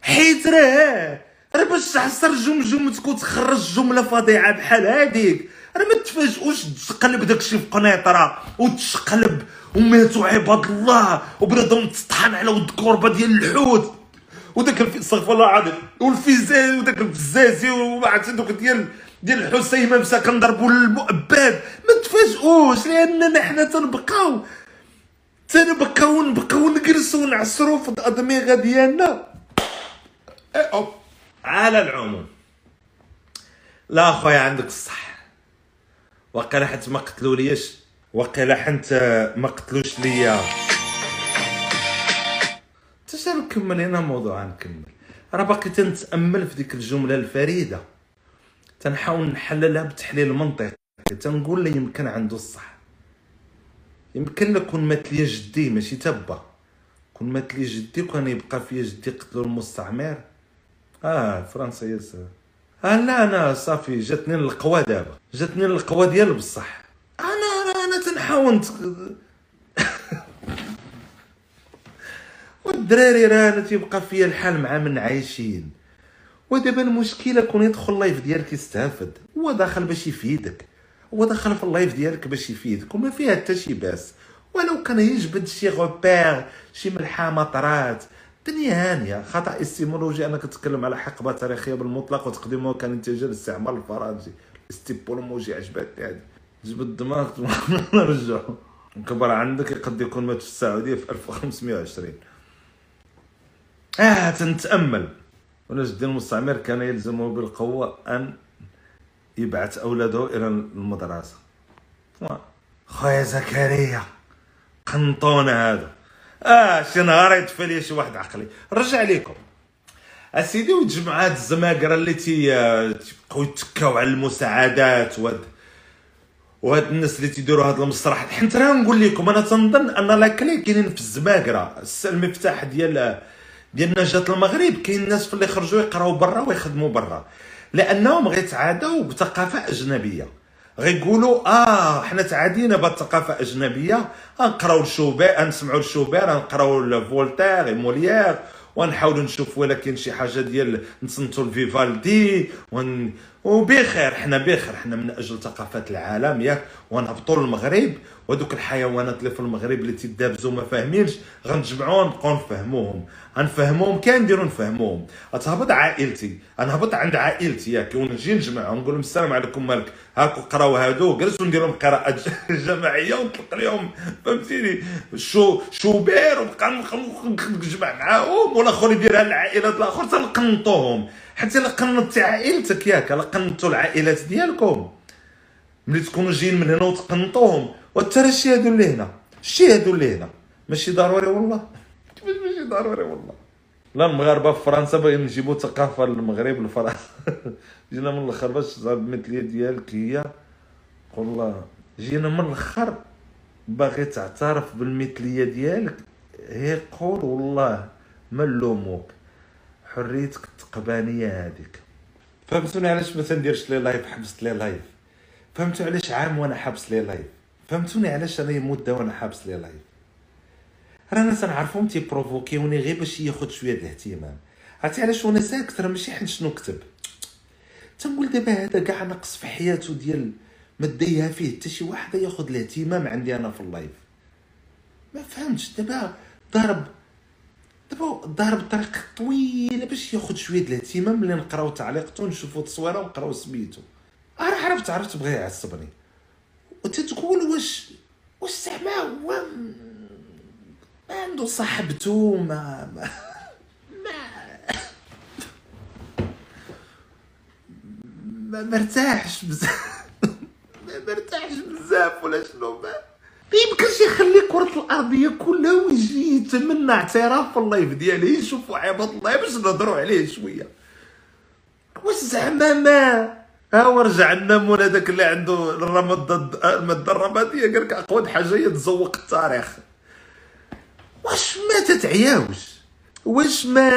[SPEAKER 1] حيت راه. راه باش تحصر جمجمتك وتخرج جملة فظيعة بحال هذيك راه ما تفاجئوش تقلب داكشي في قنيطره وتشقلب وماتوا عباد الله. وبنادم تطحن على ود كوربة ديال الحوت. وداك استغفر الله العظيم. والفيزان وداك الفزازي وعرفتي دوك ديال ديال الحسيمه مسا كنضربوا المؤبد ما تفاجئوش لأننا حنا تنبقاو. تنبقاو نبقاو نجلسوا ونعصروا في الأدمغة ديالنا. إيه، على العموم. لا خويا عندك الصح. وقيلا حتى ما قتلوليش وقيلا حنت ما قتلوش ليا. نكمل هنا الموضوع نكمل راه باقي تنتأمل في ديك الجملة الفريدة. تنحاول نحللها بتحليل منطقي. تنقول لي يمكن عنده الصح. يمكن لك كون مات لي جدي ماشي تبا كون مات لي جدي كان يبقى فيا جدي قتلو المستعمر. آه فرنسا يس آه لا أنا صافي جاتني القوى دابا. جاتني القوى ديال بصح. أنا أنا تنحاول والدراري راه تيبقى فيا الحال مع من عايشين. ودابا المشكلة كون يدخل ال live ديالك يستافد هو داخل باش يفيدك. هو داخل في ال live ديالك باش يفيدك. وما فيها حتى شي باس. ولو كان يجبد شي غوبير شي ملحمه طرات الدنيا هانية. خطأ إبستمولوجي. أنا كنتكلم على حقبة تاريخية بالمطلق وتقديمها كان انتاج الاستعمار الفرنسي. استيبولوموجي عجبتني هذه. جبد الدماغ [LAUGHS] نرجعو. كبر عندك يقد يكون مات في السعودية في 1520 آه تنتأمل. ونجد جدي المستعمر كان يلزمه بالقوة أن يبعث أولاده إلى المدرسة. خويا زكريا قنطون هذا. آه شي نهار يطفي لي شي واحد عقلي. رجع ليكم. أسيدي وتجمع هاد الزماكره اللي تيبقاو يتكاو على المساعدات وهاد وهاد الناس اللي تيديروا هاد المسرح. حيت راه نقول لكم أنا تنظن أن لا كلي كاينين في الزماكره المفتاح ديال ديال نجاة المغرب. كاين الناس في اللي خرجوا يقراو برا ويخدموا برا. لأنهم غيتعادوا بثقافة أجنبية. غيقولوا آه حنا تعادينا بهاد الثقافه الاجنبيه غنقراو الشوبير نسمعوا الشوبير نقراو فولتير موليير. ونحاولوا نشوف ولا كاين شي حاجة ديال نصنتوا الفيفالدي. وبخير حنا بخير حنا من أجل ثقافه العالم ياك ونهبطوا للمغرب ودوك الحيوانات اللي في المغرب اللي تيدابزوا ما فاهمينش غنجمعوهم نبقاو نفهموهم. غنفهموهم كان نديرو نفهموهم. غتهبط عائلتي غنهبط عند عائلتي ياك ونجي نجمعهم نقول لهم السلام عليكم مالك هاكو قراو هادو جلسوا ندير لهم قراءات [LAUGHS] جماعية ونطلق عليهم فهمتيني؟ شو شوبير ونبقى نجمع معاهم والاخر يديرها العائلات الآخر تنقنطوهم. حتى الا قنطتي عائلتك ياك الا قنطوا العائلات ديالكم. ملي تكونوا جايين من هنا وتقنطوهم وترى الشي هادو اللي هنا الشي هادو اللي هنا. ماشي ضروري والله. كيفاش [LAUGHS] ماشي ضروري والله. لا المغاربة في فرنسا باغيين نجيبوا ثقافة للمغرب لفرنسا [LAUGHS] جينا من الأخر باش تصاب المثليه ديالك هي. والله جينا من الأخر باغي تعترف بالمثلية ديالك. هي قول والله ما نلوموك حريتك التقبانية هذيك. فهمتوني علاش ما تنديرش les lives حبست les lives فهمتوا علاش عام وأنا حابس les lives فهمتوني علاش أنا مده وأنا حابس les lives رانا تنعرفهم تي provoqui وني غير باش ياخذ شوية الاهتمام عرفتي علاش وأنا ساكت راه ماشي حيت شنو كتب؟ تنقول دابا هذا كاع نقص في حياته ديال ما دايها فيه حتى شي واحد ياخذ الاهتمام عندي أنا في ال live ما فهمتش دابا ضارب دابا ضارب طريق طويلة باش ياخذ شوية د الاهتمام ملي نقراو تعليقته ونشوفوا تصويرة ونقراو سميتو. راه عرفت عرفت بغى يعصبني. وأنت تقول واش واش زعما هو ما عنده صاحبته ما ما ما مرتاحش بزاف [LAUGHS] ما مرتاحش بزاف ولا شنو ما ما يمكنش يخلي كرة الأرضية كلها ويجي يتمنى اعتراف في اللايف ديالي يشوفوا عباد الله باش نهضروا عليه شوية. واش زعما ما؟ ها هو رجع لنا مول هذاك اللي عنده المادة الرمادية قال لك أقوى حاجة هي تزوق التاريخ. واش ما تتعياوش؟ واش ما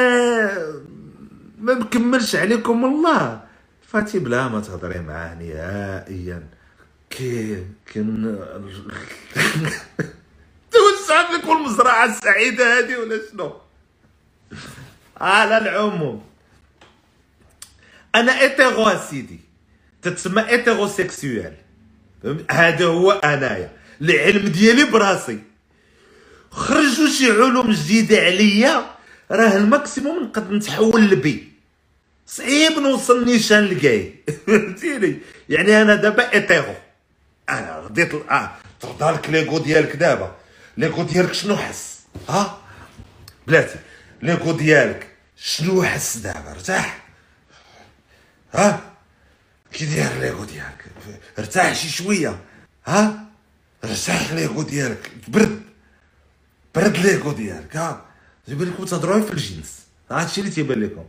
[SPEAKER 1] ما مكملش عليكم الله؟ فاتي بلا ما تهضري معاه نهائيا. كي كن توسع لك المزرعة السعيدة هذه ولا شنو؟ على العموم. أنا hétéro سيدي تتسمى hétérosexuel هذا هو أنايا. العلم ديالي براسي. خرجوا شي علوم جديدة عليا راه ال maximum نقدر نتحول ل bi. صعيب نوصل نيشان ل gay. [LAUGHS] فهمتيني؟ يعني أنا دابا hétéro أنا رديت آه. ترضى لك l'ego ديالك دابا. l'ego ديالك شنو حس؟ ها؟ بلاتي l'ego ديالك شنو حس دابا؟ ارتاح. ها؟ كي داير l'ego ديالك؟ ارتاح شي شوية. ها؟ ارتاح l'ego ديالك. برد. برد l'ego ديالك. ها؟ تيبان لكم تهضروا في الجنس. هادشي اللي تيبان لكم.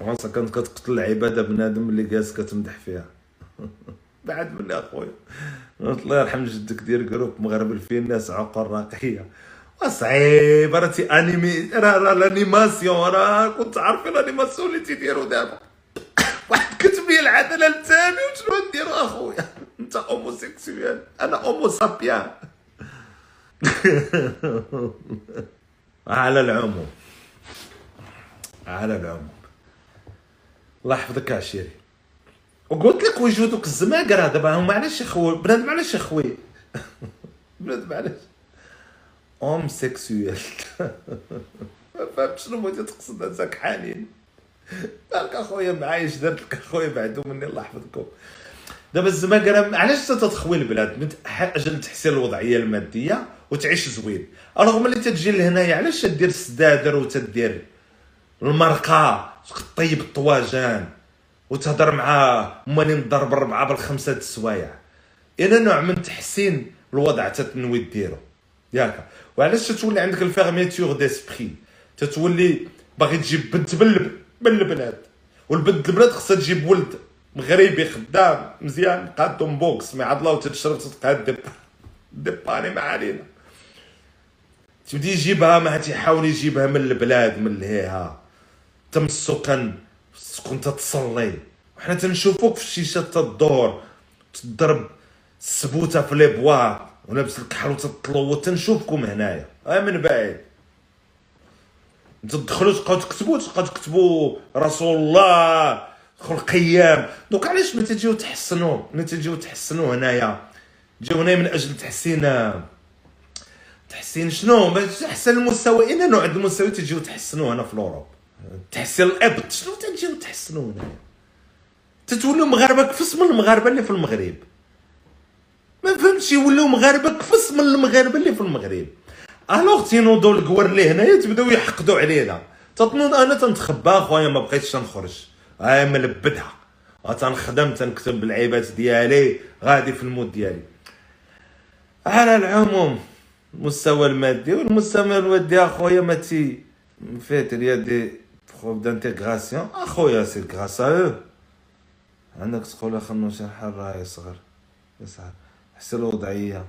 [SPEAKER 1] فرنسا كانت كتقتل العبادة بنادم اللي جالس كتمدح فيها. [LAUGHS] بعد مني اخويا الله يرحم جدك دير جروب مغرب فيه الناس عقر راقية. وصعيب راه أنيمي راه الأنيماسيون راه كنت عارفين الأنيماسيون اللي تيديروا دابا. [LAUGHS] واحد كتب لي العدله للتاني وشنو نديرو أخويا؟ [LAUGHS] أنت اوموسيكسويال أنا اومو سابيان [LAUGHS] على العموم. على العموم. الله يحفظك عشيري. وقلت لك وجودك الزماقرة دابا هما علاش يخوي بنادم علاش يخوي [LAUGHS] بنادم علاش اوم سيكسويال ما فهمت شنو بغيتي تقصد؟ هذاك حنين قالك أخويا معايش درت لك أخويا بعدو مني الله يحفظكم. دابا الزماقرة علاش تتخوي البلاد؟ من أجل تحسين الوضعية المادية وتعيش زوين. رغم اللي تجي لهنايا علاش تدير السدادر وتدير المرقة؟ طيب الطواجن وتهضر مع ماني نضرب الربعه بالخمسة د السوايع. إلى نوع من تحسين الوضع تتنوي ديرو ياك. وعلاش تتولي عندك الفيرميتور ديسبري؟ تتولي باغي تجيب بنت من البلاد والبنت البلاد خصها تجيب ولد مغربي خدام مزيان قادهم بوكس مع الله وتتشرب تتقاد ديباني ما علينا. تبدي يجيبها ما تيحاول يجيبها من البلاد من لهيها تم السكن تكون تتصلي وحنا تنشوفوك في الشيشة تدور تضرب السبوتة في لي بوا ولابس الكحل وتطلو تنشوفكم هنايا. ها من بعيد. تدخلوا تبقاو تكتبوا تبقاو تكتبوا رسول الله دخل قيام دوك علاش ما تجيو تحسنوا ما تجيو تحسنوا هنايا؟ جاو هنا من أجل تحسين تحسين شنو؟ باش تحسن المستوى. اين نوع المستوى تجيو تحسنوا هنا في الأوروب. تحسن الابد شنو تجيو تحسنوا هنايا؟ تتولوا مغاربة كفص من المغاربة اللي في المغرب. ما فهمتش يولوا مغاربة كفص من المغاربة اللي في المغرب. الوغ تينوضوا الكوار اللي هنايا تبداو يحقدوا علينا. تنوض أنا تنتخبى أخويا ما بقيتش تنخرج. هاي ملبدها. تنخدم تنكتب بالعيبات ديالي. غادي في المود ديالي. على العموم المستوى المادي والمستوى المادي أخويا ما تي فيت il بروب دانتيغراسيون؟ أخويا سي غراس ا عندك تقول خلنا شي حل راه يصغر يصغر حسن الوضعية.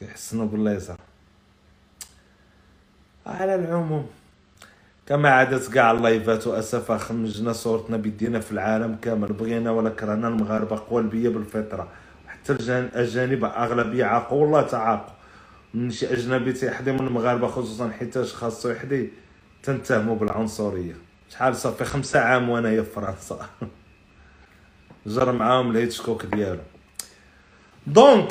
[SPEAKER 1] كيحسنوا بالليزر على العموم كما عادت كاع اللايفات واسفا خمجنا صورتنا بيدينا في العالم كامل. بغينا ولا كرهنا المغاربة قوالبيه بالفطرة. حتى الاجانب أغلبية عاقوا والله تعاقوا. من شي أجنبي تيحضي من المغاربة خصوصا حيتاش خاصو يحضي. تنتهموا بالعنصرية. شحال صافي خمسة عام وانايا في فرنسا. [LAUGHS] جر معاهم الهيتشكوك ديالو دونك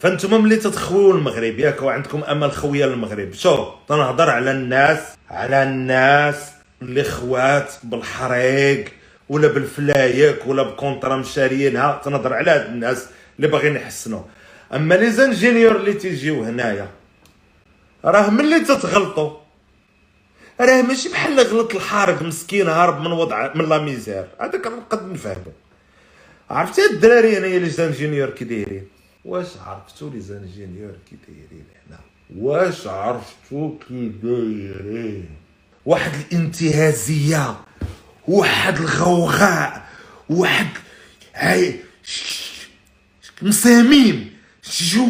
[SPEAKER 1] فأنتم ملي تتخويو المغرب ياك وعندكم أمل خويه للمغرب. شوف تنهضر على الناس على الناس اللي خوات بالحريق ولا بالفلايك ولا ب contrat مشاريينها تنهضر على هاد الناس اللي باغيين يحسنوا. أما les ingénieurs اللي تيجيو هنايا راه ملي تتغلطوا. راه ماشي بحال غلط الحارق مسكين هارب من وضع من la misère. هذاك نقد نفهمو. عرفتي الدراري هنايا les ingénieurs كي دايرين؟ واش عرفتو les ingénieurs كي دايرين هنا؟ واش عرفتو كي دايرين؟ واحد الانتهازية واحد الغوغاء واحد هاي مسامين شو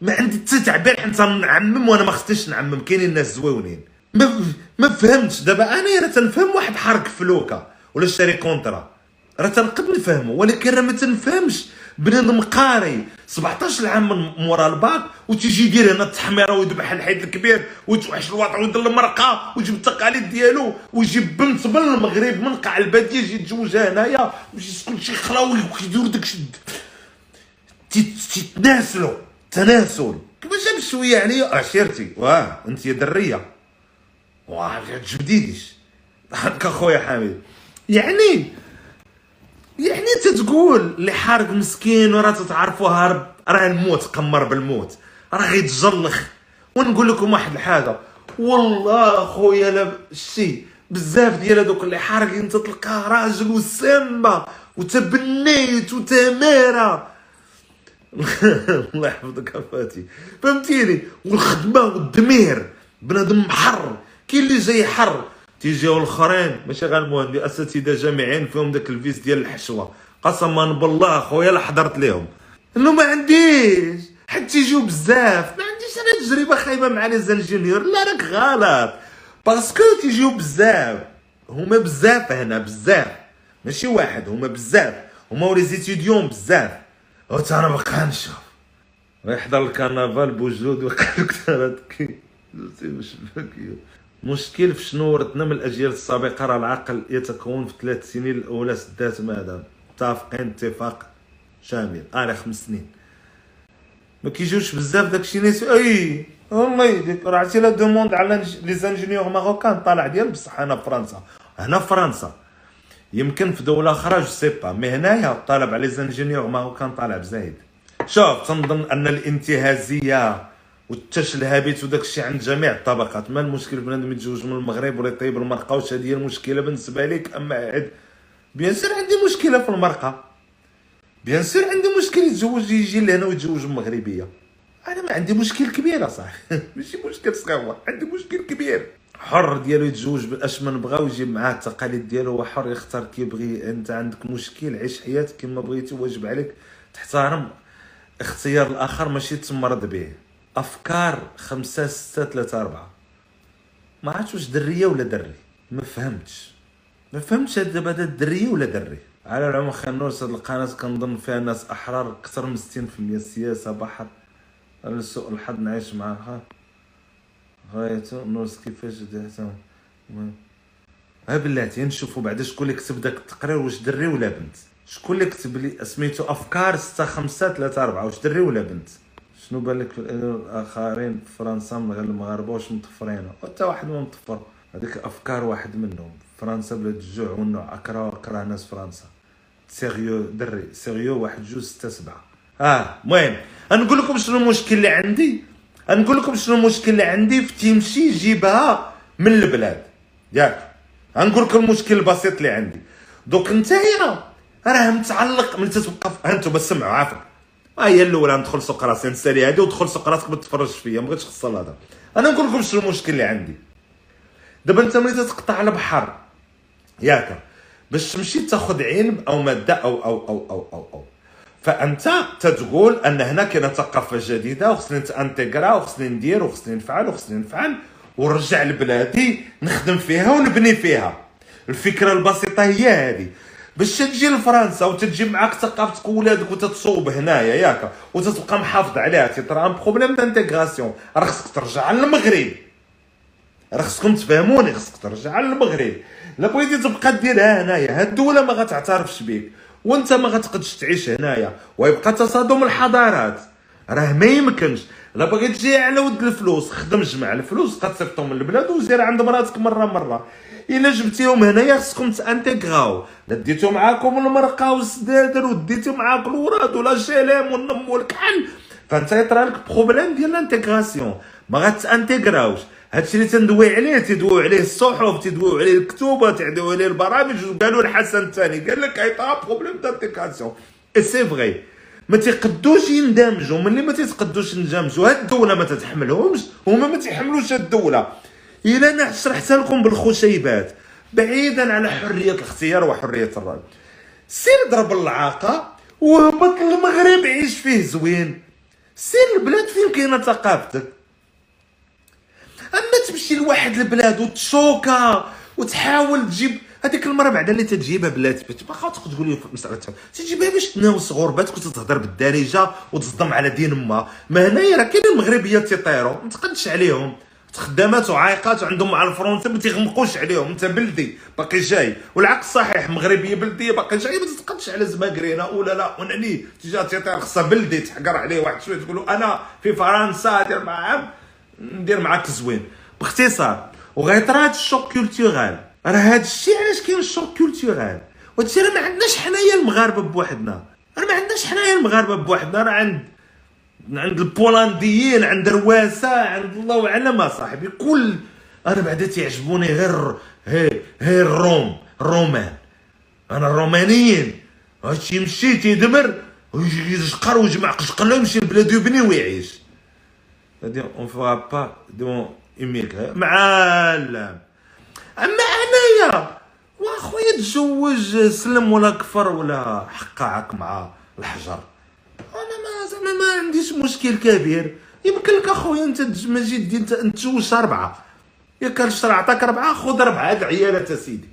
[SPEAKER 1] ما عندي تعبير حتى نعمم وأنا ما خصنيش نعمم. كاينين الناس زويونين ما ما فهمتش. دابا أنا راه تنفهم واحد حرك فلوكا ولا شاري contrat. راه تنقد نفهمو. ولكن راه ما تنفهمش. بنادم قاري. 17 عام من مورا الباك وتيجي يدير هنا التحميرة ويذبح الحيد الكبير ويتوحش الوضع ويدير المرقه ويجيب التقاليد ديالو ويجيب بنت من المغرب من قاع الباديه يجي يتزوجها هنايا ويجي يسكن شي خلاوي ويدير داك تيتناسلوا تناسل كيفاش بشويه يعني عشيرتي. واه انت يا درية. واه تجبديديش هكا [LAUGHS] خويا حامد يعني يعني تتقول اللي حارق مسكين وراه تتعرفوا هارب راه الموت قمر بالموت. راه غيتجلخ. ونقول لكم واحد الحاجة. والله خويا لا شتي بزاف ديال هذوك اللي حارقين تلقاه راجل وسامه وتبنيت وتمارة. [LAUGHS] الله يحفظك فاتي فهمتيني؟ والخدمة والدمير. بنادم محر. كاين اللي جاي حر تيجيو الاخرين ماشي غير المهندس أساتذة جامعيين فيهم داك ال vice ديال الحشوة. قسما بالله خويا لا حضرت لهم انه ما عنديش. حتى تيجيو بزاف. ما عنديش أنا تجربة خايبة مع les ingénieurs لا راك غلط. parce que تيجيو بزاف. هما بزاف هنا بزاف. ماشي واحد هما بزاف. هما و les étudiants بزاف. و أنا باقا نشوف يحضر الكرنفال بوجود وقالك ترى واش مشكل في شنو ورثنا من الأجيال السابقة راه العقل يتكون في ثلاث سنين الأولى سدات ماذا متفقين اتفاق شامل. أنا خمس سنين. ما كيجيوش بزاف داكشي ناس أي! والله يديك راه عرفتي لا دوموند على لي زانجينيور ماروكان طالع ديال بصح أنا فرنسا. هنا فرنسا. يمكن في دولة أخرى جو سي با مي هنايا الطلب على زانجينيور ماروكان طالع بزايد شوف تنظن أن الانتهازية والتشلهابيت وداك الشيء عند جميع الطبقات ما المشكل بنادم يتزوج من المغرب ولا يطيب المرقة واش هذه هي المشكلة بالنسبة لك؟ أما عاد بيان سير عندي مشكلة في المرقة. بيان سير عندي مشكل يتزوج يجي لهنا ويتزوج مغربية. أنا ما عندي مشكل كبير أصاحبي. [LAUGHS] ماشي مشكل صغير عندي مشكل كبير. حر ديالو يتزوج باش من بغا ويجيب معاه التقاليد ديالو هو حر يختار كيبغي انت عندك مشكل عيش حياتك كما بغيتي واجب عليك تحترم اختيار الآخر ماشي تمرض به. أفكار خمسة ستة ثلاثة أربعة. ما عرفتش واش درية ولا دري. ما فهمتش. ما فهمتش هاد دابا درية ولا دري. على العموم خنوس هاد القناة كنظن فيها ناس أحرار أكثر من ستين في المية السياسة بحر. على سوء الحظ نعيش معاها؟ غايته نورس كيفاش دهتهم ها بلاتي نشوفوا بعدا شكون اللي كتب داك التقرير واش دري ولا بنت. شكون اللي كتب لي سميتو أفكار ستة خمسة ثلاثة أربعة واش دري ولا بنت. شنو بالك في الآخرين في فرنسا من المغاربه واش مطفرين حتى واحد ما مطفر هذيك أفكار واحد منهم. فرنسا بلاد الجوع والنوع اكره اكره ناس فرنسا. sérieux دري. sérieux واحد جوج ستة سبعة. آه المهم. نقول لكم شنو المشكل اللي عندي؟ نقول لكم شنو المشكل اللي عندي في تيمشي يجيبها من البلاد. ياك. نقول لكم المشكل البسيط اللي عندي. دوك نتايا راه متعلق من تتوقف. أنتم سمعوا عافاك. ها هي الأولى ندخل سوق راسي نسالي هادي ودخل سوق راسك ما تفرجش فيا ما بغيتش خصها هذا. أنا نقول لكم شنو المشكل اللي عندي. دابا انت ملي تقطع البحر ياك باش تمشي تاخذ علم أو مادة أو أو أو أو أو, أو. فأنت تتقول أن هنا كاينة ثقافة جديدة وخصني نتانتيغرا وخصني ندير وخصني نفعل وخصني نفعل ونرجع لبلادي نخدم فيها ونبني فيها. الفكرة البسيطة هي هذه. باش تجي لفرنسا وتجي معاك ثقافتك وولادك وتتصوب هنايا ياك وتتبقى محافظ عليها تيطرا un problème d'intégration. راه خصك ترجع للمغرب. راه خصكم تفهموني خصك ترجع للمغرب. لا بغيتي تبقى ديرها هنايا هاد الدولة ما غتعترفش بك وانت ما غتقدش تعيش هنايا ويبقى تصادم الحضارات. راه ما يمكنش. لا بغيت تجي على ود الفلوس خدم جمع الفلوس تصيفطهم من البلاد وزير عند مراتك مرة مرة. إلا جبتيهم هنايا خصكم تانتيغراو لا ديتو معاكم المرقة والسدادر وديتو معاك الوراد ولا الشلام والنم والكحل. فأنت يطرى لك problème ديال ال intégration ما غاتانتيغراوش هادشي اللي تندوي عليه تيدويو عليه الصحف تيدويو عليه الكتوبه تيدويو عليه البرامج وقالوا الحسن الثاني قال لك يطرا problème d'intégration Et c'est vrai ما تيقدوش يندمجوا. ملي ما تيتقدوش يندمجوا هاد الدولة ما تتحملهمش هما ما تيحملوش هاد الدولة. إلا أنا شرحتها لكم بالخشيبات بعيدا على حرية الاختيار وحرية الرأي. سير ضرب العاقه وهبط المغرب عيش فيه زوين. سير البلاد فين كاينة ثقافتك؟ أما تمشي لواحد البلاد وتشوكا وتحاول تجيب هذيك المرة بعدا اللي تجيبها بلاتي ما خاطر تقول لي مساله تجيبها باش تناوس غربات كنت تهضر بالدارجة وتصدم على دين ما. ما هنايا راه كاينين المغربيات تيطيروا ما تقدش عليهم. خدامات وعايقات وعندهم مع الفرونسي ما تيغمقوش عليهم. انت بلدي باقي جاي. والعكس صحيح مغربية بلدية باقي جاي. ما تتقدش على زماكرينا ولا لا ونعني تجي تيطير خصها بلدي تحقر عليه واحد شوية تقول أنا في فرنسا دير معاه ندير معاك زوين. باختصار وغيطرا هاد ال choc culturel. راه هاد الشيء علاش كاين ال choc culturel؟ وهادشي راه ما عندناش حنايا المغاربة بوحدنا. راه ما عندناش حنايا المغاربة بوحدنا. راه عند عند البولنديين عند رواسة عند الله أعلم اصاحبي كل أنا بعدا تيعجبوني غير غير غير روم الرومان أنا الرومانيين هادشي يمشي تيدمر ويجي يشقر ويجمع قشقر يمشي لبلادو يبني ويعيش. هادي اون فوا با دون ايميك معلم. أما أنايا وأخويا تزوج سلم ولا كفر ولا حقعك مع الحجر. أنا ما زعما ما عنديش مشكل كبير. يمكن لك أخويا أنت ما جيت انت تزوج أربعة. يا كان الشرع عطاك أربعة خذ أربعة هاد عيالات اسيدي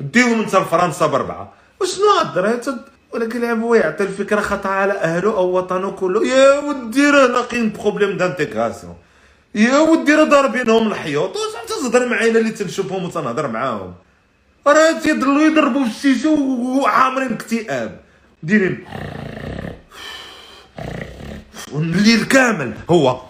[SPEAKER 1] ديهم انت لفرنسا بأربعة. وشنو هضر ولكن أبوي يعطي الفكرة خطأ على أهله أو وطنه كله. يا ودي راه لاقين بروبليم دانتيغراسيون. يا ودي راه ضاربينهم الحيوط واش تهضر معايا اللي تنشوفهم وتنهضر معاهم؟ راه تيضلوا يضربوا في الشيشو وعامرين اكتئاب. دايرين الليل كامل هو.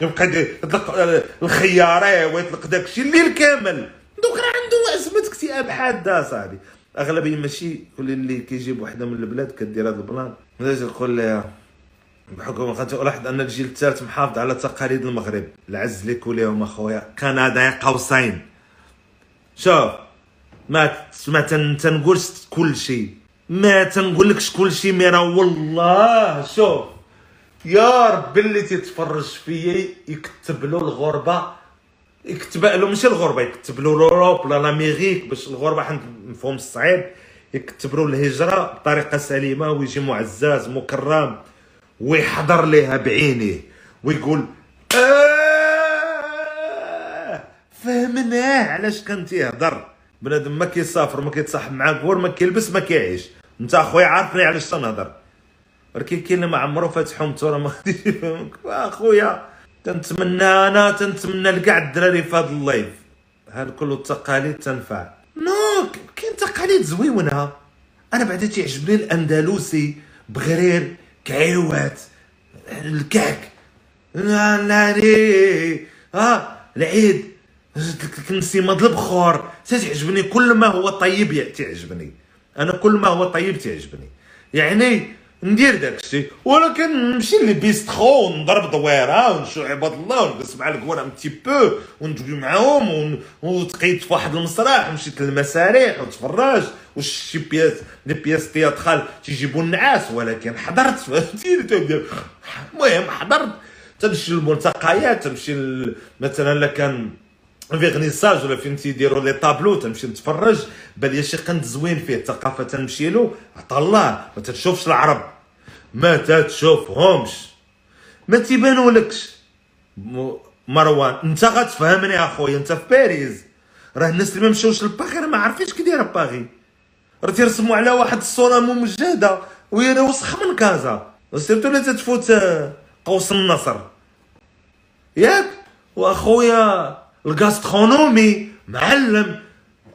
[SPEAKER 1] يبقى يطلق الخياري ويطلق داكشي الليل كامل. دوك راه عنده ازمه اكتئاب حادة صاحبي. أغلبية ماشي كل اللي كيجيب وحدة من البلاد كدير هذا ال plan. تقول لي بحكم خاطر الاحظ أن الجيل الثالث محافظ على تقاليد المغرب. العز ليك وليهم اخويا كندا قوسين. شوف ما ما تنقولش كل شيء. ما تنقولكش كل شيء مي راه والله. شوف يا ربي اللي تيتفرج فيا يكتب له الغربة يكتب له ماشي الغربة يكتب له لوروب ولا لاميريك باش الغربة حنا مفهوم الصعيب يكتب له الهجرة بطريقة سليمة ويجي معزز مكرم ويحضر ليها بعينيه ويقول آه فهمناه علاش كان تيهضر؟ بنادم ما كيسافر ما كيتصاحب مع كور ما كيلبس ما كيعيش. انت أخويا عارفني علاش تنهضر. ولكن كاين اللي ما عمرو فاتحهم تورا ما غاديش يفهمك. أخويا تنتمنى أنا تنتمنى لكاع الدراري في هذا ال live. هاد كل التقاليد تنفع. non كاين تقاليد زويونة. أنا بعدا تيعجبني الأندلسي بغرير كعيوات الكعك. ناري ها العيد. النسيمه د البخور تعجبني كل ما هو طيب تعجبني أنا كل ما هو طيب تعجبني. يعني ندير داك الشيء. ولكن نمشي لل bistrot ونضرب دويرة ونشوف عباد الله ونجلس مع الكوار un petit peu وندوي معاهم وتقيت في واحد المسرح ومشيت للمسارح وتفرج. وش شي pièce des pièces théâtrales تيجيبوا النعاس؟ ولكن حضرت فهمتيني؟ [LAUGHS] المهم حضرت. تمشي للملتقيات تمشي مثلا كان vernissage ولا فين تيديروا لي tableaux تمشي نتفرج بان شي قند زوين فيه الثقافه تنمشي له عطا الله ما تشوفش العرب ما تتشوفهمش ما تيبانولكش مروان انت غتفهمني اخويا انت في باريس راه الناس اللي ما مشاوش لباغي راه ما عارفينش كي دايره باغي راه تيرسموا على واحد الصورة ممجده وهي وسخ من كازا surtout اللي تتفوت قوس النصر ياك واخويا ال gastronomie معلم.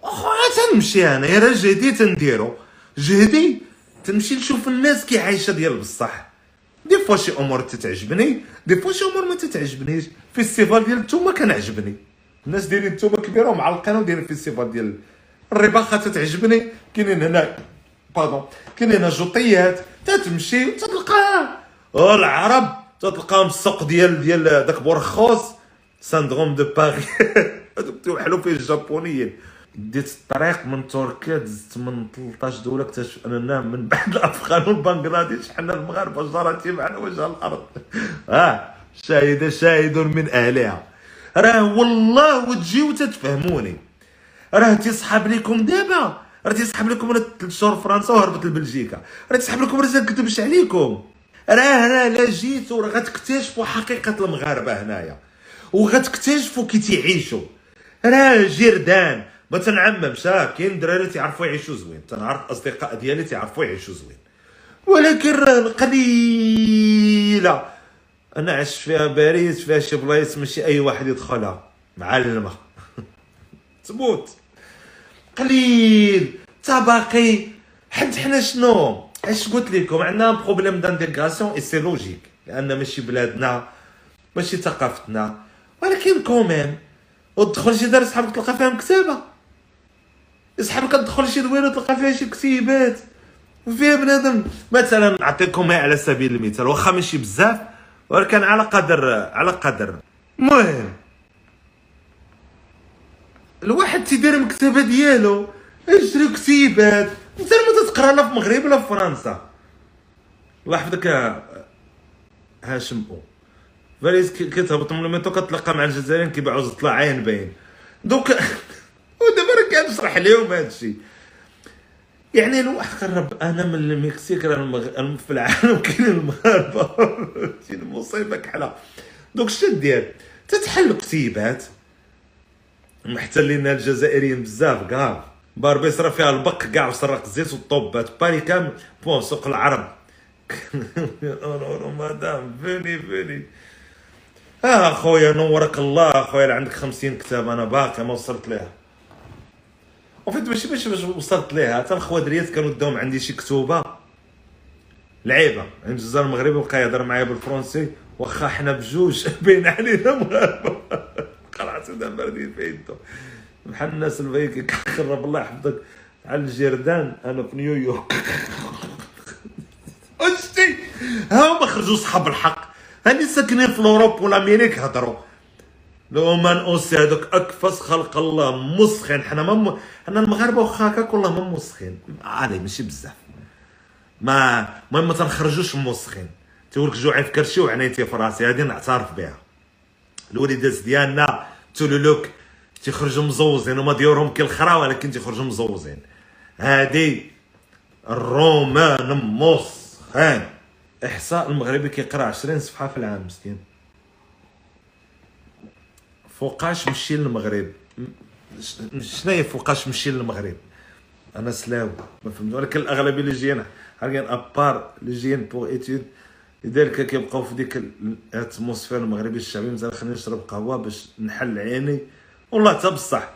[SPEAKER 1] أخويا تنمشي أنا. راه جهدي تنديرو. جهدي؟ تمشي نشوف الناس كي عايشة ديال بصح. des fois شي أمور تتعجبني des fois شي أمور ما تتعجبنيش. festival ديال التوما كان عجبني الناس دايرين التوما كبيره ومعلقين ودايرين festival ديال الرباخة تتعجبني. كاينين هنا pardon كاينين هنا جوطيات. تتمشي تتلقى العرب تتلقاهم السوق ديال ديال داك بورخوس. syndrome de Paris توحلوا فيه الجابونيين. ديت الطريق من تركيا دزت من 13 دولة اكتشف أننا من بعد [LAUGHS] الأفغان والبنغلاديش حنا المغاربة جارتي على وجه الأرض. [LAUGHS] آه شاهد شاهد من أهلها. راه والله وتجيو تتفهموني راه تيصحاب لكم دابا. راه تيسحب لكم أنا ثلاث شهور فرنسا وهربت لبلجيكا. راه تيسحب لكم راه تنكذبش عليكم. راه راه لا جيتو راه غتكتشفوا حقيقة المغاربة هنايا. وغتكتشفوا كي تيعيشوا راه جردان ما تنعممش كاين دراري تيعرفوا يعيشوا زوين. تنعرف أصدقاء ديالي تيعرفوا يعيشوا زوين. ولكن راه القليله أنا عشت فيها باريس فيها شي بلايص ماشي أي واحد يدخلها. معلمة. [LAUGHS] تموت. قليل. باقي حد حنا شنو؟ اش قلت لكم عندنا problème d'intégration et c'est logique لأن ماشي بلادنا ماشي ثقافتنا. ولكن كومين وتدخل شي دار صحابك تلقى فيهم كتابه صحابك تدخل شي دويرة تلقى فيها شي كتيبات. وفيها بنادم. مثلا نعطيكم على سبيل المثال. واخا ماشي بزاف ولكن على قدر على قدر. المهم. الواحد تيدير المكتبة ديالو اشري كتيبات. انت ما تقرا لا في المغرب ولا في فرنسا. الله يحفظك هاشم أو. فاليز كتهبط من الميتو كتلقى مع الجزائريين كيبيعوا زطلا عين باين. دوك [LAUGHS] ودابا راه كنشرح لهم هادشي يعني الواحد قرب أنا من المكسيك راه المغ... في العالم [LAUGHS] كاين المغاربة. [LAUGHS] المصيبه كحلة. دوك شنو دير تتحل كتيبات محتلين الجزائريين بزاف كاع. باربيس راه فيها البق كاع وسرق الزيت والطوبات باري كامل بون سوق العرب. مدام فيني فيني. آه أخويا نورك الله. أخويا عندك خمسين كتاب أنا باقي ما وصلت ليها وفيت ماشي باش باش وصلت ليها حتى الخوادريات كانوا داهم عندي شي كتوبة. لعيبة. عند الجزائر المغربي وبقى يهضر معايا بالفرنسي. واخا حنا بجوج [LAUGHS] بين علينا مغاربه قرعت دابا باردين في يدو بحال الناس الفيكي كنخرب الله يحفظك على الجردان أنا في نيويورك. [LAUGHS] شتي ها هما خرجوا صحاب الحق. هاني ساكنين في الأوروب ولا امريك هضروا لو اوسي هذوك أكفس خلق الله مسخن حنا ما حنا المغاربة واخا هكاك والله ما مسخين. عادي ماشي بزاف. ما المهم ما تنخرجوش مسخين. تقول لك جوعي في كرشي وعنيتي في راسي. هذه نعترف بها. الوليدات ديالنا تولولوك تيخرجوا مزوزين وما ديورهم كي الخرا ولكن تيخرجوا مزوزين. هادي الرومان مسخن إحصاء المغربي كيقرأ 20 صفحة في العام مسكين. فوقاش مشي للمغرب. شنو هي فوقاش مشي للمغرب؟ أنا سلاو ما فهمت. ولكن الأغلبية اللي جايين حاليا à part اللي جايين pour études لذلك كيبقاو في ديك ال atmosphère المغربي الشعبي مزال خليني نشرب قهوة باش نحل عيني. والله حتى بصح.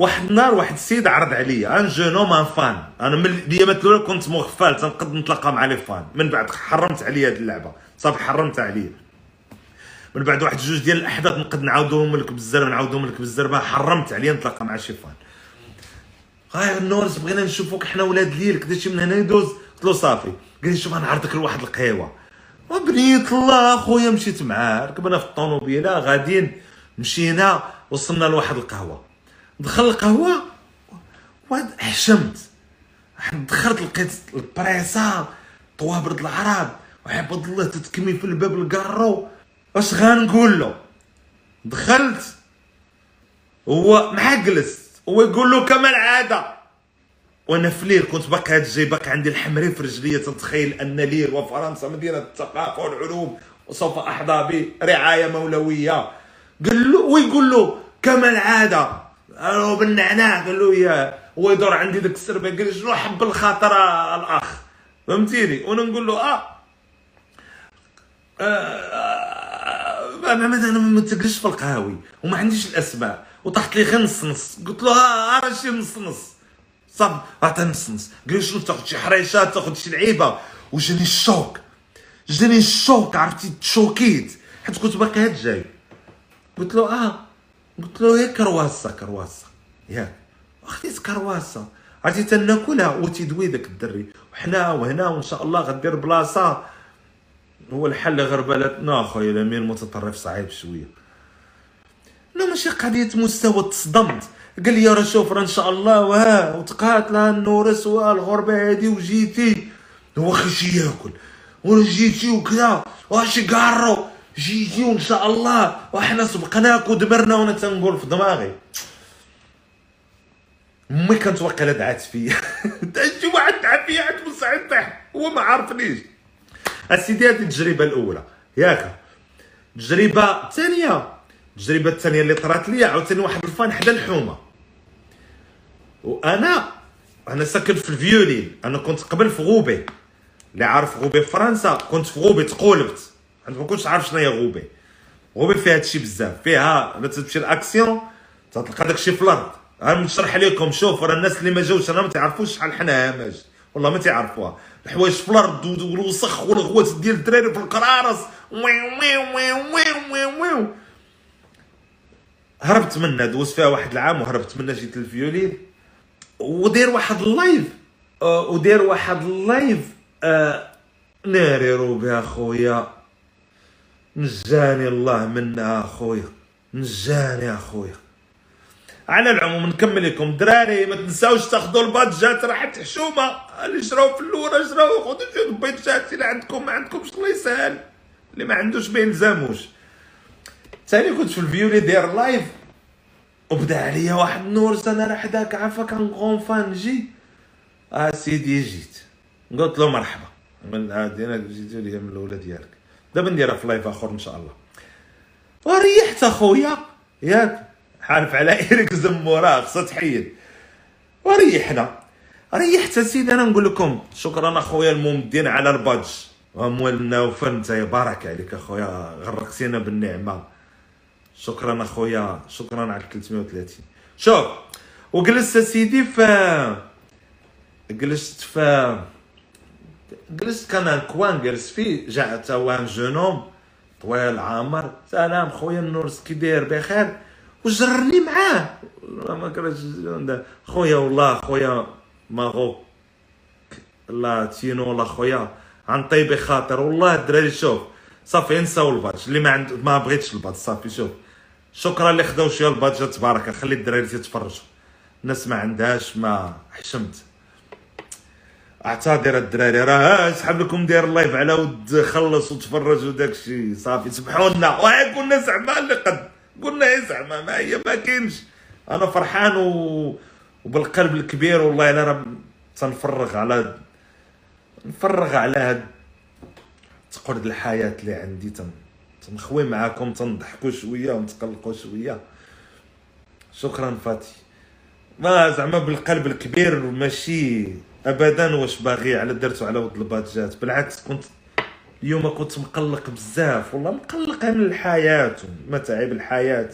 [SPEAKER 1] واحد النهار واحد السيد عرض عليا un jeune homme un fan. أنا من الايامات الاولى كنت مغفال تنقد نتلاقى مع les fans. من بعد حرمت عليا هذه اللعبة. صافي حرمت عليا. من بعد واحد جوج ديال الأحداث نقد نعاودوهم لك بالزربه نعاودوهم لك بالزربه حرمت عليا نتلاقى مع شي fan. غاير النورس بغينا نشوفوك حنا ولاد ليل كدا شي من هنا يدوز. قلت له صافي. قال لي شوف غنعرضك لواحد القهيوة. وبنيت الله أخويا مشيت معاه ركبنا في الطوموبيله غاديين مشينا وصلنا لواحد القهوة. دخل القهوة حشمت. دخلت لقيت البريسا طوابرد العرب وعباد الله تتكمي في الباب الكارو. اش غنقول له؟ دخلت هو معجلس هو يقول له كما العاده وأنا في ليل كنت باقي هاد باقي عندي الحمري في رجلي تتخيل أن ليل وفرنسا مدينة الثقافة والعلوم وسوف احظى برعايه مولوية. قال له ويقول له كما العاده أنا بالنعناع قال له يا هو يدور عندي ديك السربة قال لي شنو حب الخاطر الأخ؟ فهمتيني؟ وأنا نقول له آه, آه أنا أنا ما تقلش في القهاوي وما عنديش الاسماء وطحت لي غير نص نص قلت له ها راه شي نص نص صافي عطى نص نص قال لي شنو تاخذ شي حريشات تاخذ شي لعيبة؟ وجاني الشوك. جاني الشوك عرفتي؟ تشوكيت حيت كنت باقي هاد جاي. قلت له آه. قلت له هي كرواسة. كرواسه ياك خديت كرواسة. عرفتي تناكلها وتيدوي داك الدري. وحنا وهنا وإن شاء الله غدير بلاصة. هو الحل غير بلدنا أخويا الامير متطرف صعيب شوية. لا ماشي قضية مستوى تصدمت قال لي راه شوف راه إن شاء الله وها وتقاتل النورس والغربه هادي وجيتي. هو خشي ياكل. وأنا جيتي وكذا. واش قارو. جيتي وان شاء الله. وحنا سبقناك ودمرنا وأنا تنقول في دماغي. امي كانت واقيلا دعات فيا. شي واحد دعا فيا عاد مسعد طيح. هو ما عارفنيش أسيدي هذه التجربة الأولى. ياك. التجربه الثانية التجربه الثانية اللي طرات لي عاوتاني واحد ال fan حدا الحومة. وأنا أنا ساكن في الفيولين. أنا كنت قبل في غوبي. اللي عارف غوبي في فرنسا كنت في غوبي تقولبت. أنا ما كنتش عارف شنو هي غوبي. غوبي فيها هادشي بزاف. فيها لا تمشي الاكسيون تلقى داكشي في الأرض. غنشرح لكم شوف راه الناس اللي ما جاوش أنا ما تعرفوش شحال حنا هاماج. والله ما تعرفوها. الحوايج في الأرض والوسخ والغوات ديال الدراري في القرارص. oui oui oui oui oui oui هربت منها دوزت فيها واحد العام وهربت منها جيت للفيولين. ودير واحد ال live. آه، ودير واحد ال live. آه ناري روبي أخويا. نجاني الله منها اخويا نجاني اخويا على العموم نكمل لكم. دراري ما تنساوش تاخذوا البادجات راحت حشومه اللي شراو في الأولى شراو خذوا شي البادجات اللي عندكم ما عندكمش الله يسهل. اللي ما عندوش ما يلزموش. ثاني كنت في الفيولي داير live وبدا عليا واحد النور أنا راه حداك عافاك grand fan نجي آه سيدي جيت. قلت له مرحبا. من عادي أنا جيتو لي من الأولى ديالك. دابا نديرها في live آخر إن شاء الله. وريحت أخويا. ياك حالف على إيريك زمورا خصها تحيد. وريحنا. ريحت سيدي أنا نقول لكم شكرا أخويا الممدين على ال badge. ومولنا وفن أنت بارك عليك أخويا. غرقتينا بالنعمة. شكرا أخويا. شكرا على 330 شوف وجلست سيدي في جلست في جلست كان الكوان جلس فيه جا تا وان جونوم طويل عامر سلام خويا النورس كي داير بخير. وجرني معاه. ما كرهتش خويا والله خويا ماغوك. لا تينو والله خويا. عن طيب خاطر. والله الدراري شوف صافي نساو البادج اللي ما عند ما بغيتش البادج صافي شوف. شكرا اللي خداو شوية ال badge تبارك خلي الدراري تتفرجوا. الناس ما عندهاش ما حشمت. اعتذر الدراري راه سحب لكم داير ال live على ود خلص وتفرج وداك الشيء صافي سمحوا لنا وهاي قلنا زعما اللي قد. قلنا إيه زعما ما هي ما كاينش. أنا فرحان و... وبالقلب الكبير والله أنا راه تنفرغ على نفرغ على هاد تقعد الحياة اللي عندي. تن... تنخوي معاكم تنضحكوا شوية ونتقلقوا شوية. شكرا فاتي. ما زعما بالقلب الكبير ماشي ابدا واش باغي على درتو على ود البادجات؟ بالعكس كنت اليوم كنت مقلق بزاف والله مقلق من الحياة ومتاعب الحياة.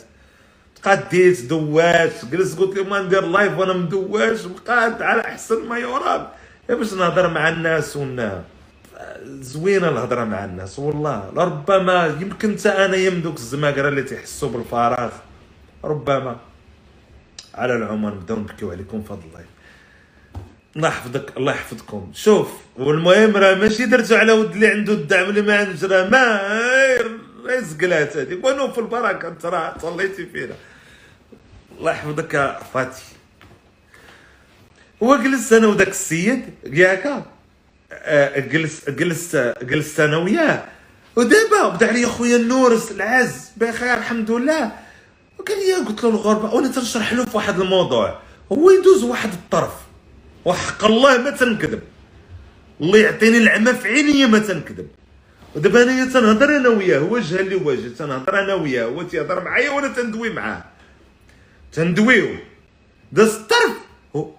[SPEAKER 1] تقديت دواش جلست قلت لهم ندير لايف وأنا مدواش مقاد على أحسن ما يرام. باش نهضر مع الناس ون زوينة الهضرة مع الناس والله. ربما يمكن حتى أنا يمدوك الزماكرة اللي تيحسوا بالفراغ. ربما. على العموم نبداو نبكيو عليكم فضل الله. الله يحفظك الله يحفظكم. شوف والمهم راه ماشي درتو على ود اللي عنده الدعم اللي ما عندوش راه ما زقلات هذيك في البركة أنت راه صليتي فينا. الله يحفظك يا فاتي. هو جلس أنا وداك السيد ياك؟ آه، جلس جلس جلست أنا وياه. ودابا بدا عليا خويا النورس العز بخير الحمد لله. وقال لي قلت له الغربة وأنا تنشرح له في واحد الموضوع. هو يدوز واحد الطرف. وحق الله ما تنكذب. الله يعطيني العمى في عيني ما تنكذب. ودابا انايا تنهضر أنا وياه وجها لوجه تنهضر أنا وياه هو تيهضر معايا وأنا تندوي معاه. تندويو. داز الطرف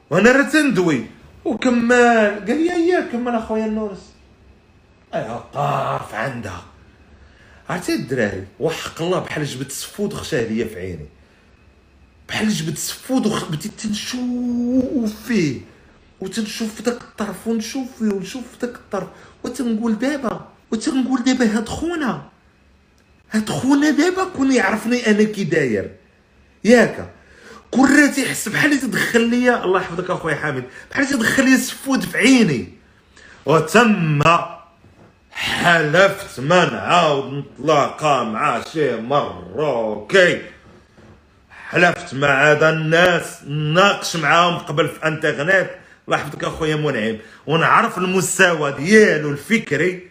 [SPEAKER 1] وأنا راه تندوي. وكمال. قال لي اياه كمل اخويا النورس. ايا طارف عندها. عرفتي الدراري وحق الله بحال جبت السفود وخشاه ليا في عيني. بحال جبت السفود وبديت تنشوف فيه. وتنشوف في داك الطرف ونشوف فيه ونشوف في داك الطرف. وتنقول دابا وتنقول دابا هاد خونا. هاد خونا دابا كون يعرفني أنا كي داير. ياك. كون راه تيحس بحال تدخل ليا الله يحفظك اخويا حامد بحال تدخل ليا السفود في عيني. وتم حلفت ما نعاود نتلاقى مع شي مروكي حلفت مع هذا الناس ناقش معاهم قبل في انترنت الله يحفظك أخويا منعم. ونعرف المستوى ديالو الفكري.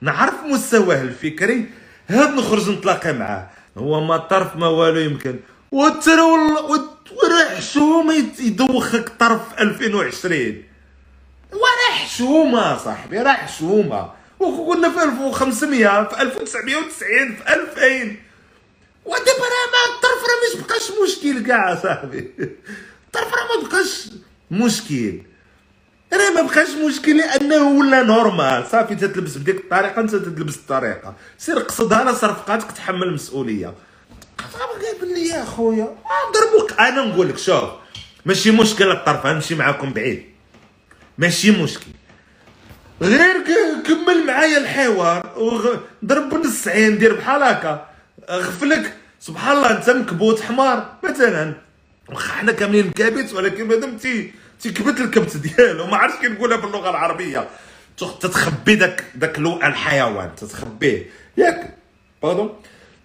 [SPEAKER 1] نعرف مستواه الفكري. هاد نخرج نتلاقى معاه. هو ما طرف ما والو يمكن. وترى وراه حشومه يدوخك طرف 2020 وراه حشومه صاحبي راه حشومه وكنا في 1500 في 1990 في 2000 ودابا راه الطرف راه مش بقاش مشكل كاع صاحبي. الطرف راه ما بقاش مشكل. راه ما بقاش مشكل لأنه ولا normal صافي تتلبس بديك الطريقة أنت تتلبس الطريقة. سير قصدها على صرفقاتك تحمل المسؤولية. قال لي يا خويا ضربوك أنا نقول لك شوف ماشي مشكل الطرف نمشي معاكم بعيد. ماشي مشكل. غير كمل معايا الحوار ضرب نص عين دير بحال هكا. غفلك سبحان الله أنت مكبوت حمار. مثلا. واخا حنا كاملين مكابت ولكن مادام تي تيكبت الكبت ديالو. ما عرفتش كي نقولها باللغة العربية. تتخبي داك داك لو الحيوان تتخبيه ياك. باردون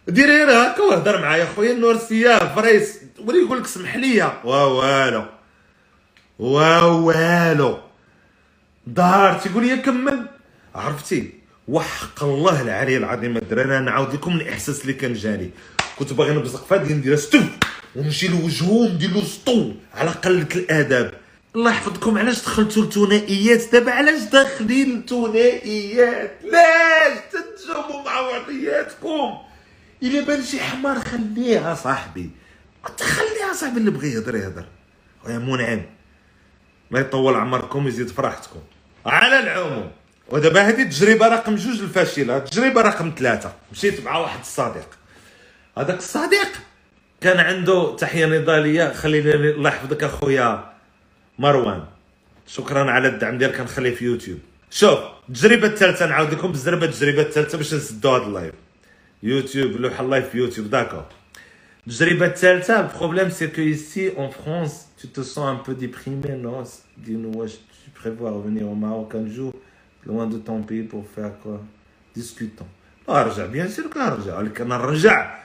[SPEAKER 1] دير غير هكا وهضر معايا خويا نورسيه فريس ولي يقول لك سمح لي. وا والو. وا والو. دار تيقول لي كمل. عرفتي؟ وحق الله العلي العظيم الدراري أنا نعاود لكم الإحساس اللي كان جاني. كنت باغي نبزق فهاد ندير ستوب. ونمشي لوجهو ندير له سطو على قلة الآداب. الله يحفظكم علاش دخلتوا الثنائيات دابا علاش داخلين الثنائيات علاش تنجموا مع بعضياتكم إلا بان شي حمار خليها صاحبي. تخليها صاحبي اللي بغى يهضر يهضر. يا منعم. ما يطول عمركم يزيد فرحتكم. على العموم ودابا هذه التجربة رقم جوج الفاشلة. التجربة رقم ثلاثة. مشيت مع واحد الصديق. هذاك الصديق كان عنده تحية نضالية خليني الله يحفظك أخويا مروان. شكرا على الدعم ديالك كنخليه في يوتيوب. شوف التجربه الثالثة نعاود لكم بزربه التجربه الثالثة باش نسدوا هذا ال live. يوتيوب لوح ال live في يوتيوب d'accord التجربه الثالثة ال problème c'est que ici en France tu te sens un peu déprimé. Non dis-nous واش tu prévois revenir au Maroc un jour loin de ton pays pour faire quoi? Discutons. ارجع بيان سير كنرجع نرجع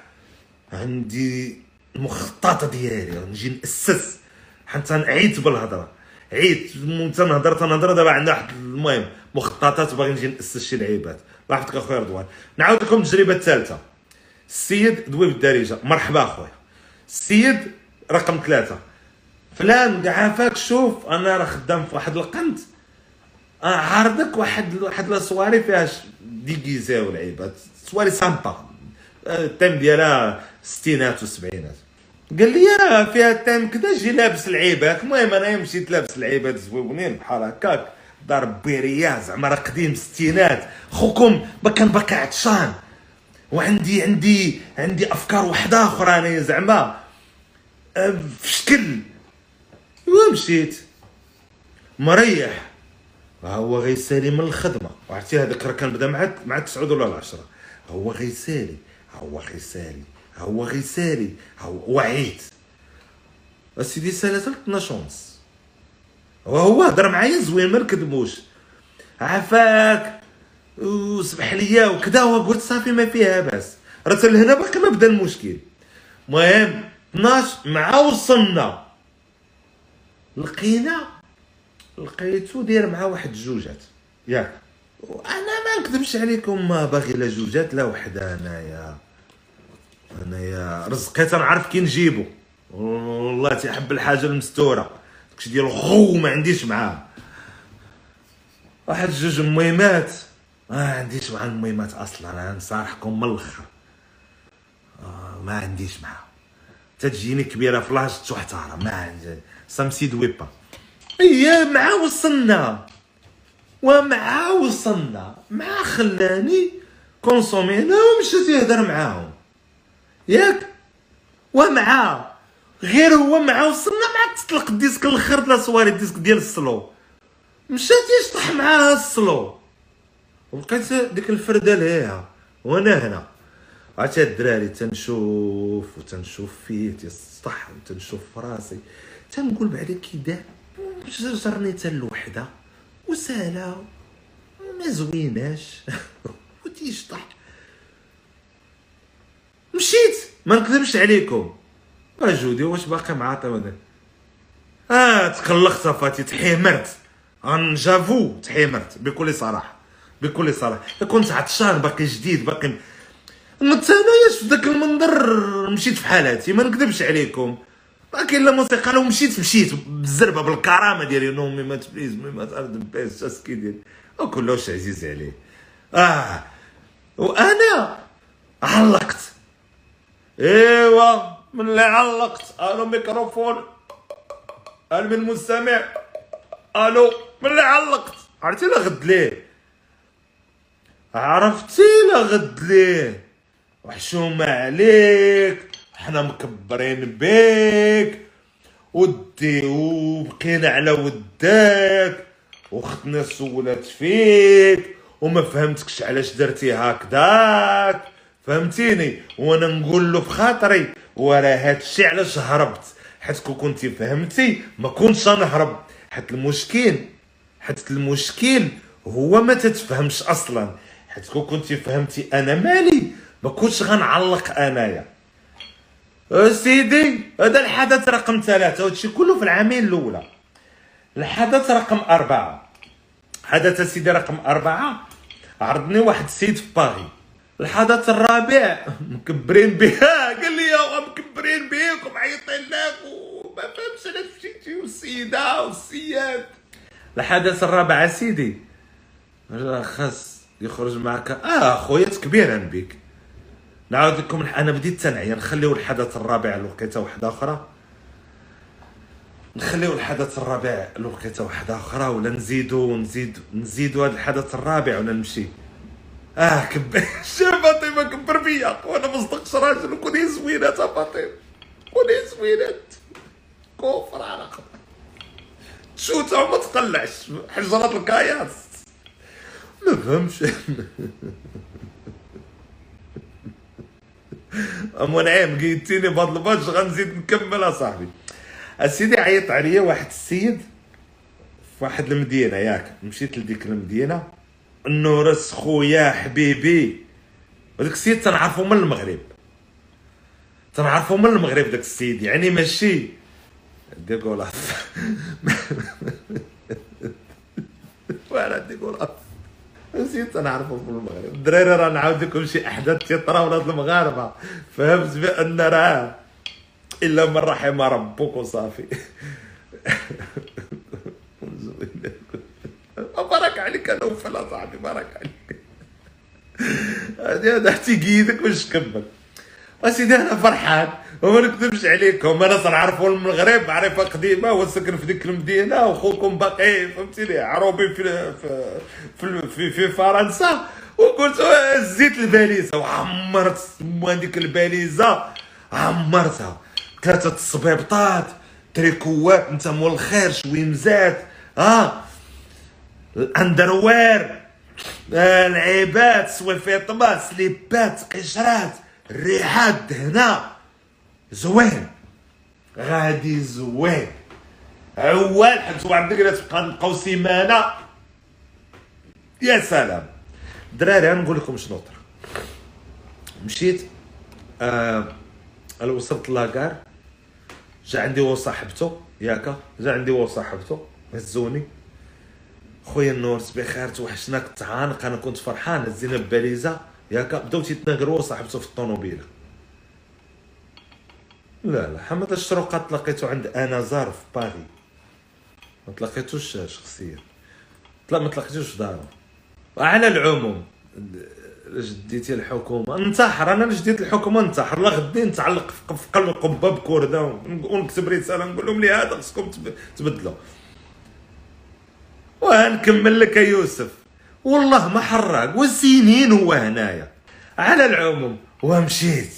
[SPEAKER 1] عندي المخططة ديالي نجي نأسس. حتى عيت بالهضرة. عيت تنهضر تنهضر دابا عندنا واحد المهم مخططات باغي نجي نأسس شي لعيبات. يحفظك أخويا رضوان. نعاود لكم التجربة الثالثة. السيد دوي بالدارجه مرحبا أخويا. السيد رقم ثلاثة. فلان كاع عافاك شوف أنا راه خدام في واحد القنت. عارضك واحد واحد la soirée فيها déguisé ولعيبات. soirée sympa. ال thème ديالها ستينات وسبعينات. قال لي فيها ال thème كذا جي لابس العيبات. المهم أنا مشيت لابس العيبات زويونين بحال هكاك. دار بيريا زعما راه قديم ستينات. خوكم كان باقي عطشان. وعندي عندي عندي أفكار وحدة أخرى أنا زعما. في شكل ومشيت. مريح. هو غيسالي من الخدمة. وعرفتي هذاك راه كان بدا مع مع التسعود ولا العشرة. هو غيسالي هو غيسالي هو غيسالي هو وعيت. اسيدي سالت chance وهو هضر معايا زوين ما نكذبوش. عافاك وسمح ليا وكذا وقلت صافي ما فيها باس راه لهنا باقي ما بدا المشكل. المهم 12 مع وصلنا. لقينا لقيتو داير مع واحد الجوجات ياك. أنا ما نكذبش عليكم ما باغي لا جوجات لا وحدة أنايا. انايا رزقي تنعرف كي نجيبو. والله تيحب الحاجة المستورة. داكشي ديال غو ما عنديش معاه واحد جوج مهمات ما عنديش مع المهمات أصلا أنا نصارحكم من الأخر. آه ما عنديش معاه تجيني كبيرة في لاج تحترم ما عندي. سامسيد ويبا هي مع وصلنا. ومع وصلنا. مع خلاني كونسومي هنا ومشات يهدر معاهم. ياك؟ ومعاه غير هو معاه وصلنا مع تطلق الديسك الآخر لا صواري الديسك ديال السلو. مشات يشطح معاها السلو. وبقيت ديك الفردة لهيها وأنا هنا. عرفتي الدراري تنشوف وتنشوف فيه تيسطح وتنشوف في راسي. تنقول بعدا كي دار جرني حتى الوحده وسهله ما زويناش. [LAUGHS] وتيشطح. مشيت. ما نكذبش عليكم. جودي؟ واش باقي معاطي ولا آه تقلقت فاتي تحيمرت أن جافو تحيمرت بكل صراحة. بكل صراحة. كنت عطشان باقي جديد باقي مثلا في ذاك المنظر؟ مشيت في حالاتي ما نكذبش عليكم. ما كاين لا موسيقى لو مشيت مشيت. بالزربة بالكرامة ديالي نو مي مات بليز مي مات ارد بيس اسكي ديالي وكل واش عزيز عليه. آه. وأنا علقت ايوا من اللي علقت. ألو ميكروفون. ألو من مستمع ألو من اللي علقت. عرفتي لا غد ليه؟ عرفتي لا غد ليه؟ وحشومة عليك. حنا مكبرين بيك. ودي وبقينا على وداك. وختنا سولات فيك. وما فهمتكش علاش درتي هكذاك فهمتيني؟ وأنا نقول له بخاطري وراه هادشي علاش هربت. حيت كون كنتي فهمتي ما كنتش نهرب حيت المشكل حيت المشكل هو ما تتفهمش أصلا. حيت كون كنتي فهمتي أنا مالي ما كنتش غنعلق أنايا. سيدي هذا الحدث رقم ثلاثة وهادشي كله في العامين الأولى. الحدث رقم أربعة. حدث سيدي رقم أربعة. عرضني واحد السيد في باغي. الحدث الرابع. مكبرين بها قال لي يا مكبرين بيك ومعيطين لك وما فهمش أنا مشيتي والسيدة والسياد الحدث الرابع سيدي. خاص يخرج معك. آه خويا كبيرا بك نعاود لكم أنا بديت تنعي. نخليو الحدث الرابع لوقيته واحدة أخرى. نخليو الحدث الرابع لوقيته واحدة أخرى ولا نزيدو نزيد نزيدو هذا الحدث الرابع ولا نمشي آه [LAUGHS] كبر فاطمه كبر بيا وأنا ما راجل. وكوني زوينات فاطمه كوني زوينات كفر على شوتها وما تقلعش. حجرات الكاياس. ما فهمش. [LAUGHS] أم نعيم قيتيني بهذا الباج غنزيد نكمل اصاحبي اسيدي عيط عليا واحد السيد في واحد المدينة ياك. مشيت لديك المدينة. النورس خويا حبيبي. وداك السيد تنعرفو من المغرب. تنعرفو من المغرب داك السيد يعني ماشي. ديكولاس [LAUGHS] وأنا ديكولاس نسيت نعرفو في المغرب. الدراري راه نعاود لكم شي أحداث تيطراو ولاد المغاربة. فهمت بان راه إلا من رحم ربك وصافي [LAUGHS] أنا وفلا صاحبي بارك عليك. هادي هذا تيقيدك باش تكمل اسيدي أنا فرحان وما نكذبش عليكم أنا تنعرفوا المغرب معرفه قديمة وسكن في ديك المدينة وخوكم باقي فهمتيني؟ عروبي في في في, في, فرنسا وقلت زيت الباليزة. وعمرت هذيك الباليزة. عمرتها. ثلاثة الصبيبطات تريكوات انت مول الخير شويمزات ها ال underwear العيبات سويفيطمات سليبات قشرات الريحات هنا. زوين. غادي زوين. عوال حيت واحد الدقيقه تبقى نبقاو سيمانة. يا سلام. دراري نقول لكم شنو طرا. مشيت آه وصلت la gare. جا عندي هو صاحبته ياكا. جا عندي هو صاحبته هزوني. خويا النورس بخير توحشناك تعانق. أنا كنت فرحان. هزينا بباليزه ياكا بداو تيتناقروا صاحبته في الطوموبيله لا لا. حمد الشروقات تلاقيتو عند أنا زار في باغي ما تلاقيتوش شخصيا لا ما تلاقيتوش في دارو. على العموم جديتي الحكومة. انتحر. أنا جديت الحكومة انتحر. لا غدي نتعلق في قلب قبه بكورده ونكتب رسالة نقول لهم لي هذا خصكم تبدلوا. ونكمل لك يا يوسف؟ والله ما حراق وسنين هو هنايا. على العموم ومشيت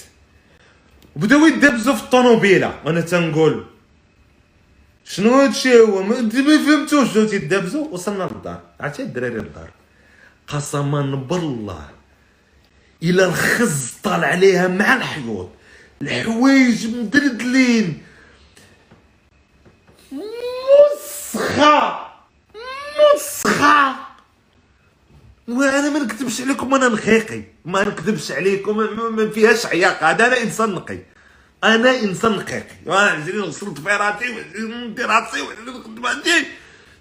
[SPEAKER 1] وبداو يدبزوا في الطوموبيلة. وأنا تنقول شنو هادشي هو؟ ما فهمتوش بداو تيدبزوا وصلنا للدار. عرفتي الدراري للدار قسما بالله إلى الخز طال عليها مع الحيوط. الحوايج مدردلين. مسخة! مسخه وأنا ما نكذبش عليكم أنا نخيقي. ما نكذبش عليكم ما فيهاش عياق. هذا أنا إنسان نقي. أنا إنسان نقيقي عزيزي غسلت فيراتي ندير راسي نخدم عندي.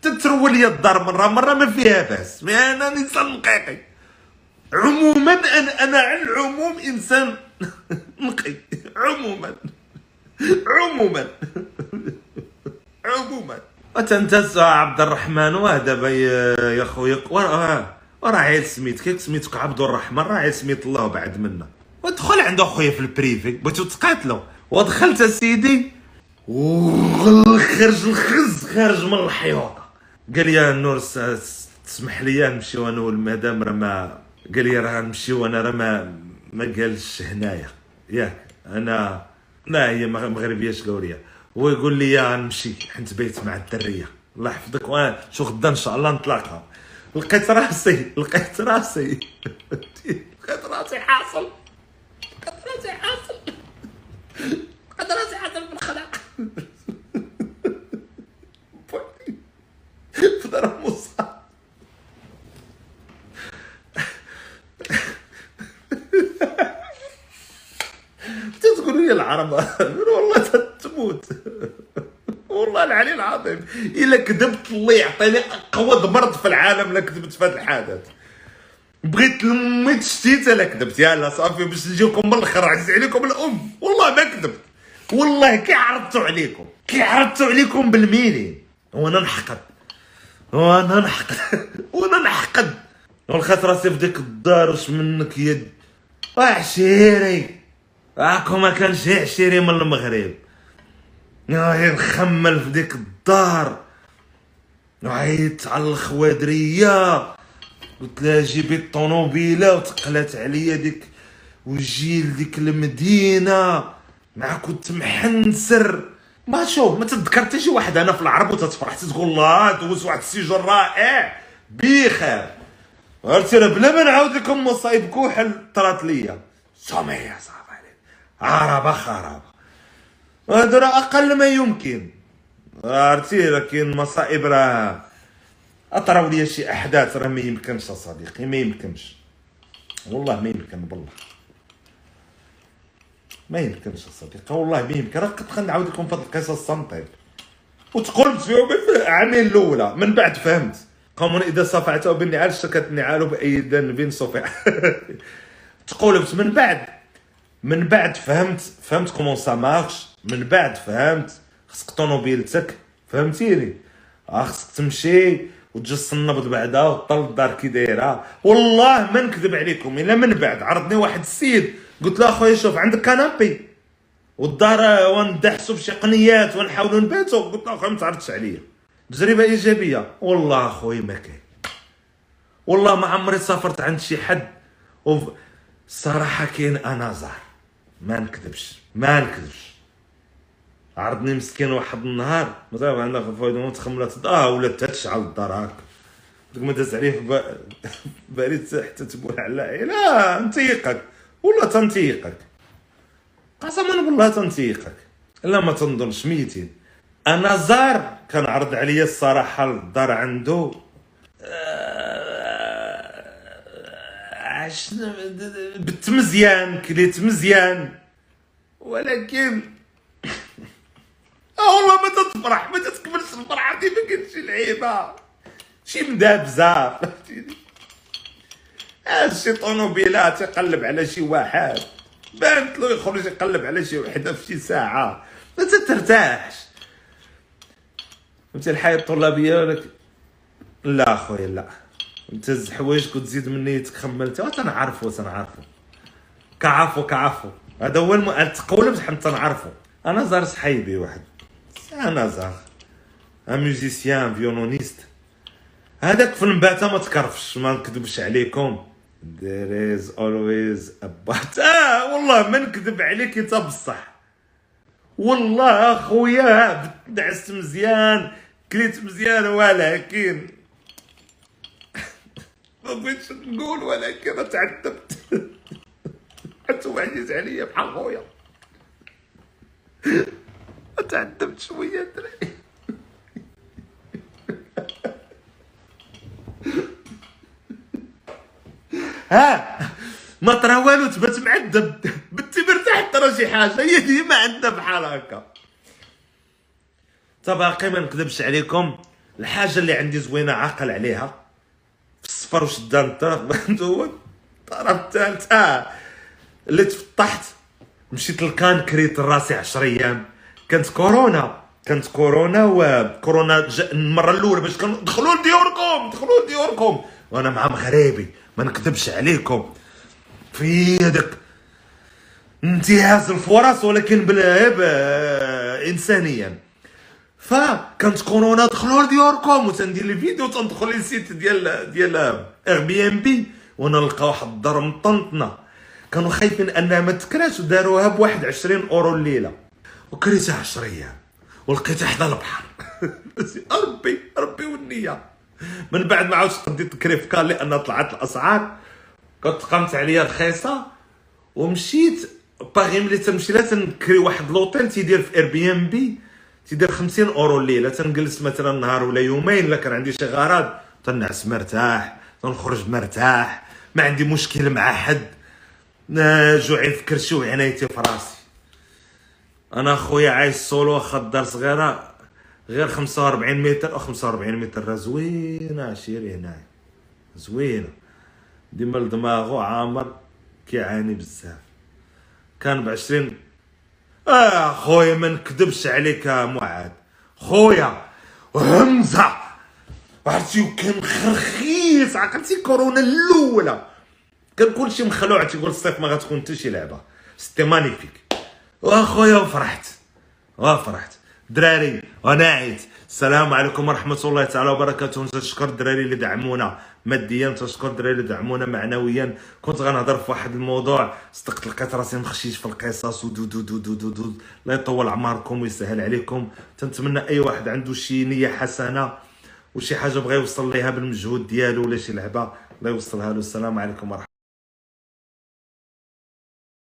[SPEAKER 1] تترول لي الدار مرة مرة ما فيها باس أنا إنسان نقيقي. عموما أنا أنا على العموم إنسان [LAUGHS] نقي. عموما. عموما. [LAUGHS] عموما. انت عبد الرحمن واه دابا يا خويا وراه عيل سميت كيك سميتك عبد الرحمن راه عيل سميت الله بعد منا. ودخل عند أخويا في البريفي بغيتو تقاتلوا ودخلت أسيدي وخرج الخز خارج من الحيوطه قال لي نور تسمح لي نمشيو أنا والمدام راه ما قال لي راه نمشيو أنا راه ما ما قالش هنايا. ياك أنا لا هي مغربية شكوريه هو يقول لي نمشي حنت بيت مع الدرية. الله يحفظك. وأنا شو غدا إن شاء الله نتلاقى لقيت راسي لقيت راسي. [LAUGHS] لقيت راسي حاصل. لقيت راسي حاصل. لقيت راسي حاصل في [LAUGHS] موسى. [LAUGHS] تقول لي العرب؟ [LAUGHS] والله تموت. [LAUGHS] والله العلي العظيم. الا كذبت الله يعطيني أقوى مرض في العالم لا كذبت في هذا الحدث بغيت لميت شتيت لا كذبت. يلا صافي باش نجيكم بالاخر عز عليكم الأم. والله ما كذبت. والله كي عرضتو عليكم. كي عرضتو عليكم بالميلي. وأنا نحقد. وأنا نحقد. [LAUGHS] وأنا نحقد. والخاطر راسي في ديك الدار واش منك يد؟ عشيري راكو ما كانش عشيري من المغرب. يا نخمل في ديك الدار. عيطت على الخوادرية. قلت لها جيبي الطوموبيلة وتقلات عليا ديك وجي لديك المدينة. مع كنت محنسر. ما شوف ما تذكر حتى شي واحد أنا في العرب وتتفرح تقول الله دوز واحد ال séjour رائع. بخير. عرفتي بلا ما نعاود لكم مصايب كحل طرات ليا. سميه صافي عليك عربه خرابه هذا أقل ما يمكن. عرفتي؟ راه كاين مصائب راه. أطراو لي شي أحداث راه ما يمكنش صديقي ما يمكنش. والله ما يمكن بالله. ما يمكنش صديقي والله ما يمكن. راه كنت نعاود لكم في هاد القصص سنطيب وتقلبت فيهم في العامين الأولى من بعد فهمت. قوم إذا صفعته بالنعال اشتكت النعال بأي ذنب صفع. [LAUGHS] تقولبت من بعد. من بعد فهمت فهمت comment ça marche. من بعد فهمت خصك طونوبيلتك فهمتيني؟ آه خصك تمشي وتجي تصنبط بعدا وطل الدار كي دايرة. والله ما نكذب عليكم إلا من بعد. عرضني واحد السيد. قلت له أخويا شوف عندك كنابي. والدار وندحسوا بشي قنيات ونحاولوا نباتوا قلت له أخويا ما تعرضش عليا. تجربة إيجابية. والله أخويا ما كاين. والله ما عمري سافرت عند شي حد. الصراحه كاين أنا زار ما نكذبش ما نكذبش. عرضني مسكين واحد النهار مثلا عندنا فايدة تخملات آه ولا تشعل الدار هكا. ديك ما داز عليه بالي [LAUGHS] حتى تقول على لا نتيقك ولا تنتيقك. قسما بالله تنتيقك. إلا ما تنظنش ميتين. أنا زار كان عرض عليا الصراحة الدار عنده. عشنا بت مزيان كليت مزيان. ولكن [COUGHS] آه والله ما تتفرح ما تتكملش الفرحة دي ما كاينش العيبه شي مدابزه فهمتيني هاد شي طوموبيلات يقلب على شي واحد. بانت له يخرج يقلب على شي وحدة في شي ساعة. ما ترتاحش فهمتي الحياة الطلابية ولك لا خويا لا. أنت حوايجك وتزيد من نيتك خملتها تنعرفو؟ تنعرفو. كعفو كعفو. هذا هو الم... تقولب حتى تنعرفو. أنا زار صحيبي واحد. أنا زار. ان ميوزيسيان فيولونيست هذاك في النباته ما تكرفش ما نكذبش عليكم. There is always a but. آه والله ما نكذب عليك أنت بصح. والله أخويا دعست مزيان كليت مزيان ولكن بغيتش نقول ولكن تعذبت. حتى عزيز عليا بحال خويا. تعذبت شوية دراري ها ما طرا والو تبات معذب. بنتي مرتاح ترى شي حاجة. هي ديما عندنا بحال هكا. باقي ما نكذبش عليكم. الحاجة اللي عندي زوينة عاقل عليها. الصفر وشدان الطرف هو الطرف الثالث آه اللي تفطحت مشيت للكان كريت راسي 10 أيام. كانت كورونا. كانت كورونا وكورونا المرة الأولى باش دخلوا لديوركم دخلوا لديوركم. وأنا مع مغربي ما نكذبش عليكم. في هذاك انتهاز الفرص ولكن بلا انسانيا. فكانت كورونا دخلوا لديوركم وتندير لي فيديو تندخل لل site ديال ديال Airbnb ونلقى واحد الدار مطنطنه كانوا خايفين انها ما تكراش وداروها بواحد 20 اورو الليلة وكريتها 10 أيام ولقيتها حدا البحر ربي ربي والنيه من بعد ما عاودش قديت الكريفكا لأن طلعت الاسعار كنت قامت عليا رخيصه ومشيت باغي ملي تنمشي لا تنكري واحد لوطيل تيدير في Airbnb تيدير 50 أورو الليلة تنجلس مثلا نهار ولا يومين إلا كان عندي شي غرض تنعس مرتاح تنخرج مرتاح ما عندي مشكل مع حد. جوعي في كرشي وعنايتي في راسي. أنا خويا عايش سولو واخا الدار صغيرة غير 45 متر أو 45 متر زوينة عشيري هنايا. زوينة. ديما لدماغو عامر كيعاني بزاف. كان ب 20 آه خويا ما نكذبش عليك معاد خويا همزة. عرفتي كان خرخيص. عقلتي كورونا الأولى. كان كلشي مخلوع. تيقول الصيف ما غتكون حتى شي لعبة. سيتي مانيفيك واخويا وفرحت. وفرحت. دراري وناعيت السلام عليكم ورحمة الله تعالى وبركاته. نشكر الدراري اللي دعمونا ماديا تشكر الدراري اللي دعمونا معنويا. كنت غنهضر في واحد الموضوع صدقت لقيت راسي مخشيش في القصص ودو دو دو دو دو دو الله يطول عمركم ويسهل عليكم. تنتمنى أي واحد عنده شي نية حسنة وشي حاجة بغى يوصل ليها بالمجهود ديالو ولا شي لعبة الله يوصلها له. السلام عليكم ورحمة